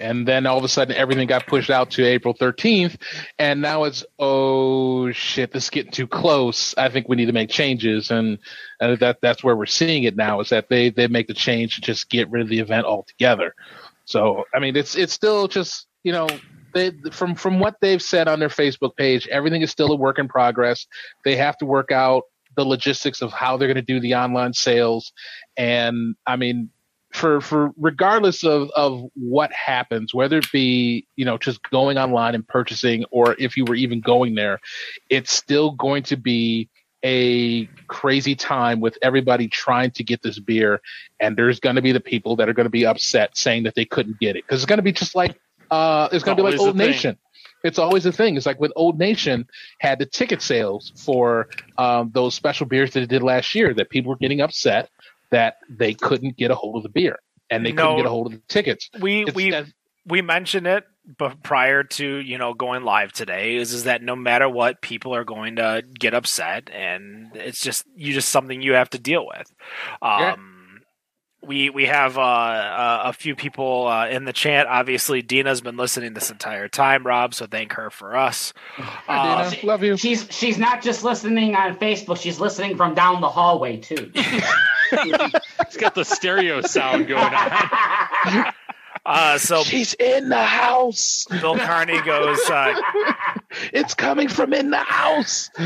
and then all of a sudden everything got pushed out to April 13th, and now it's oh shit, this is getting too close. I think we need to make changes, and that that's where we're seeing it now is that they they make the change to just get rid of the event altogether. So I mean, it's it's still just you know. They, from from what they've said on their Facebook page, everything is still a work in progress. They have to work out the logistics of how they're going to do the online sales, and I mean, for for regardless of of what happens, whether it be you know just going online and purchasing, or if you were even going there, it's still going to be a crazy time with everybody trying to get this beer, and there's going to be the people that are going to be upset saying that they couldn't get it because it's going to be just like uh, it's going to be like Old thing. Nation. It's always a thing. It's like when Old Nation had the ticket sales for um, those special beers that it did last year that people were getting upset that they couldn't get a hold of the beer and they No. couldn't get a hold of the tickets. We we we mentioned it but prior to you know going live today is is that no matter what people are going to get upset and it's just you just something you have to deal with um Yeah. we we have uh, uh, a few people uh, in the chat obviously dina's been listening this entire time rob so thank her for us Hi, Uh, Dana. love you. She's she's not just listening on Facebook. She's listening from down the hallway too. It's got the stereo sound going on. uh so She's in the house. bill carney goes uh, It's coming from in the house.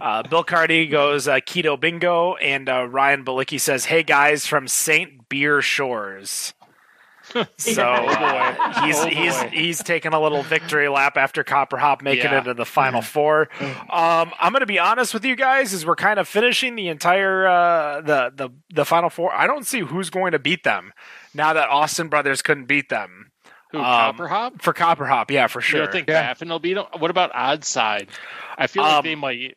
Uh, Bill Cardi goes uh, keto bingo, and uh, Ryan Balicki says, "Hey guys from Saint Beer Shores." So uh, he's Oh, he's he's taking a little victory lap after Copper Hop making Yeah. it to the final four. Um, I'm going to be honest with you guys, as we're kind of finishing the entire uh, the the the final four. I don't see who's going to beat them now that Austin Brothers couldn't beat them Who, Um, Copper Hop? for Copper Hop. Yeah, for You sure. don't think Yeah. Baffin will beat him? What about Odd Side? I feel like Um, they might.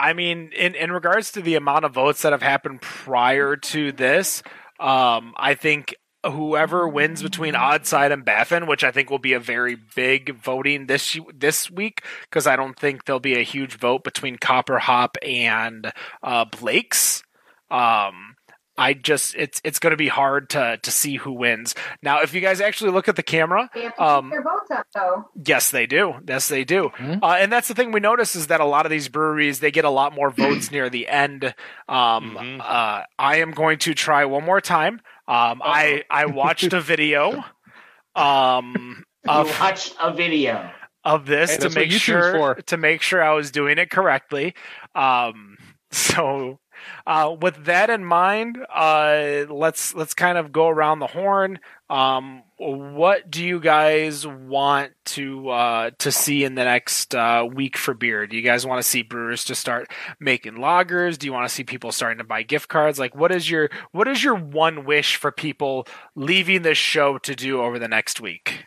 I mean, in in regards to the amount of votes that have happened prior to this, um, I think whoever wins between Oddside and Baffin, which I think will be a very big voting this this week, because I don't think there'll be a huge vote between Copper Hop and uh, Blake's. Um, I just it's it's going to be hard to to see who wins. Now, if you guys actually look at the camera, They have to Um, their votes up, though. Yes, they do. Yes, they do. Mhm. Uh, and that's the thing we notice is that a lot of these breweries they get a lot more votes near the end. Um, Mhm. uh, I am going to try one more time. Um, I I watched a video um, You of watched a video. of this Hey, to make sure for. to make sure I was doing it correctly. Um, so uh, with that in mind, uh, let's let's kind of go around the horn. Um, what do you guys want to uh, to see in the next uh, week for beer? Do you guys want to see brewers to start making lagers? Do you want to see people starting to buy gift cards? Like, what is your what is your one wish for people leaving this show to do over the next week?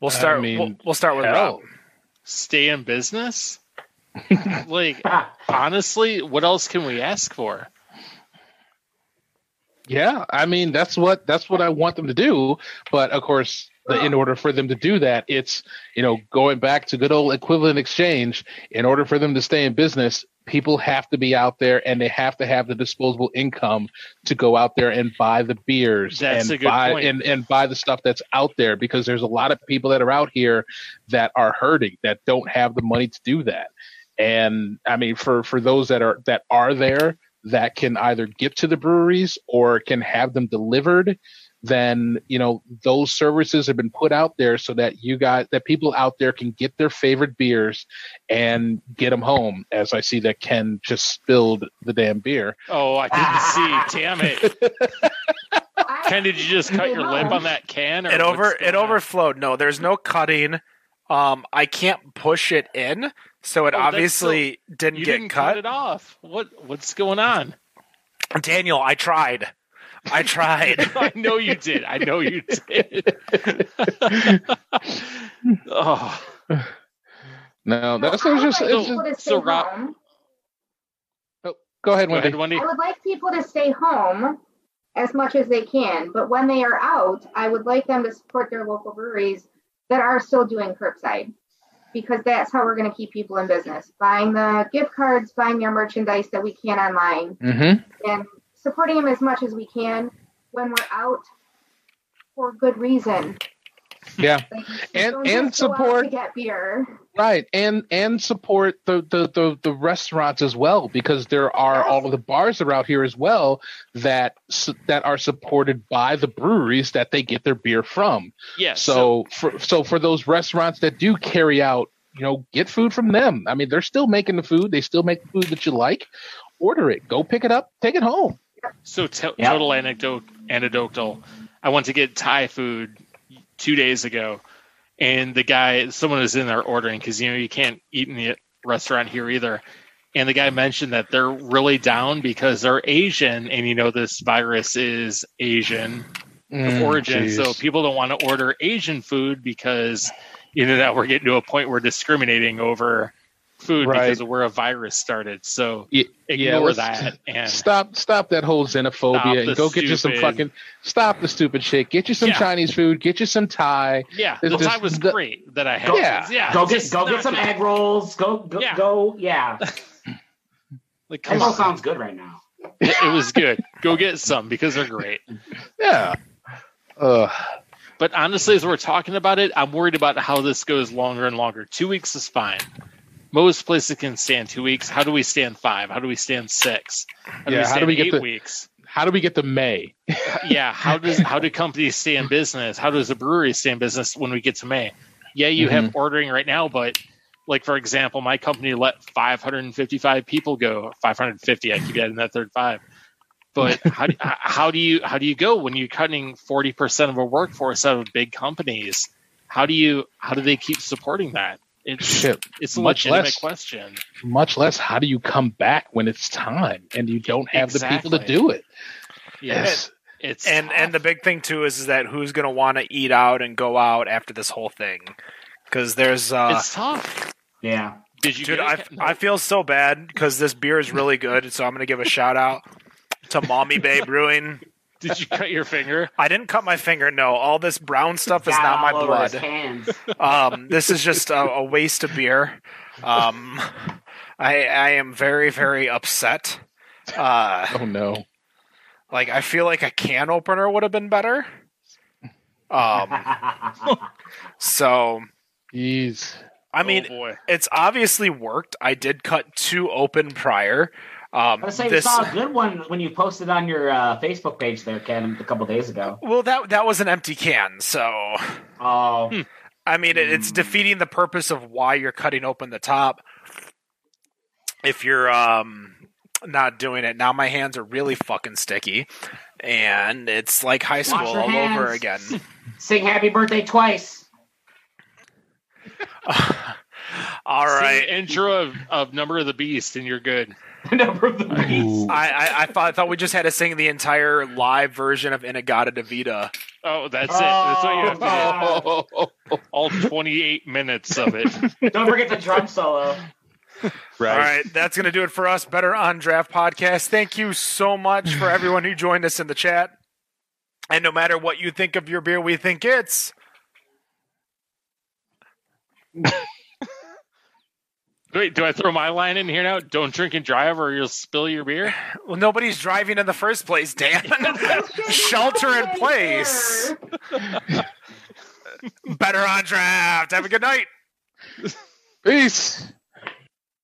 We'll I start. mean, we'll, we'll start with hell. Rob. Stay in business? like, honestly, what else can we ask for? Yeah, I mean that's what that's what I want them to do. But of course, the, in order for them to do that, it's you know going back to good old equivalent exchange. In order for them to stay in business, people have to be out there and they have to have the disposable income to go out there and buy the beers That's and buy point. and and buy the stuff that's out there because there's a lot of people that are out here that are hurting that don't have the money to do that. And I mean, for for those that are that are there that can either get to the breweries or can have them delivered, then you know those services have been put out there so that you guys that people out there can get their favorite beers and get them home. As I see that Ken just spilled the damn beer. Oh, I didn't see. Damn it. Ken, did you just cut your lip on that can? Or It over it on? overflowed. No, there's no cutting. Um, I can't push it in, so it Oh, that's obviously didn't You get didn't cut. cut it off. What What's going on? Daniel, I tried. I tried. I know you did. I know you did. oh, No, that's I just, like it's people just to stay so Rob- home. Oh, go ahead, go Wendy. ahead, Wendy. I would like people to stay home as much as they can, but when they are out, I would like them to support their local breweries that are still doing curbside because that's how we're going to keep people in business. Buying the gift cards, buying their merchandise that we can online, Mm-hmm. and supporting them as much as we can when we're out for good reason. Yeah. Like, And- and just go out support- to get beer. Right, and and support the, the the the restaurants as well because there are all of the bars that are out here as well that that are supported by the breweries that they get their beer from. Yes. So for so for those restaurants that do carry out, you know, get food from them. I mean, they're still making the food. They still make the food that you like. Order it. Go pick it up. Take it home. So t- Yeah. total anecdote, anecdotal. I went to get Thai food two days ago, and the guy, someone was in there ordering because you know you can't eat in the restaurant here either. And the guy mentioned that they're really down because they're Asian, and you know this virus is Asian of Mm, origin, so people don't want to order Asian food because you know that we're getting to a point where discriminating over food Right. because of where a virus started. So Y- yeah, ignore let's- that and Stop stop that whole xenophobia and the go get you some fucking stop the stupid shit. Get you some Yeah. Chinese food, get you some Thai. Yeah, It's the just time was the- great that I had. Yeah. yeah. go get go get some good. egg rolls. Go go Yeah. go. Yeah, Like, egg come roll on. sounds good right now. it, it was good. Go get some because they're great. Yeah. Ugh. But honestly, as we're talking about it, I'm worried about how this goes longer and longer. Two weeks is fine. Most places can stand two weeks. How do we stand five? How do we stand six? How do Yeah, we how do we get eight the- weeks? How do we get to May? yeah how does how do companies stay in business how does a brewery stay in business when we get to may yeah you Mm-hmm. have ordering right now but like for example my company let 555 people go 550 i keep adding that third five But how do, how do you how do you go when you're cutting forty percent of a workforce out of big companies? How do you how do they keep supporting that? It's Shit. it's a Much legitimate less- question. Much less, how do you come back when it's time and you don't have the people to do it? Yes, it's and and the big thing too is, is that who's going to want to eat out and go out after this whole thing because there's uh it's tough. Yeah. Did you dude get I, it? I feel so bad because this beer is really good so i'm going to give a shout out to mommy bay brewing Did you cut your finger? i didn't cut my finger no all this brown stuff is not my all over his blood um this is just a, a waste of beer um i i am very very upset uh Oh no. like i feel like a can opener would have been better um so Jeez. i mean oh it's obviously worked. I did cut two open prior. Um, I was saying, this, saw a good one when you posted on your uh, Facebook page there, Ken, a couple days ago. well, that that was an empty can, so Oh, Hmm. I mean, it, it's defeating the purpose of why you're cutting open the top. If you're um not doing it now, my hands are really fucking sticky, and it's like high school your all over again. sing happy birthday twice. all right, Sing intro of, of Number of the Beast, and you're good. Number of the beast. I, I, I thought I thought we just had to sing the entire live version of In-A-Gadda-Da-Vida. Oh, that's it. That's what you have to do. Oh, Oh, All 28 minutes of it. Don't forget the drum solo. right. All right, that's going to do it for us. Better on Draft Podcast. Thank you so much for everyone who joined us in the chat. And no matter what you think of your beer, we think it's. Wait, do I throw my line in here now? Don't drink and drive, or you'll spill your beer. Well, nobody's driving in the first place, Dan. Shelter in place. Better on Draft. Have a good night. Peace.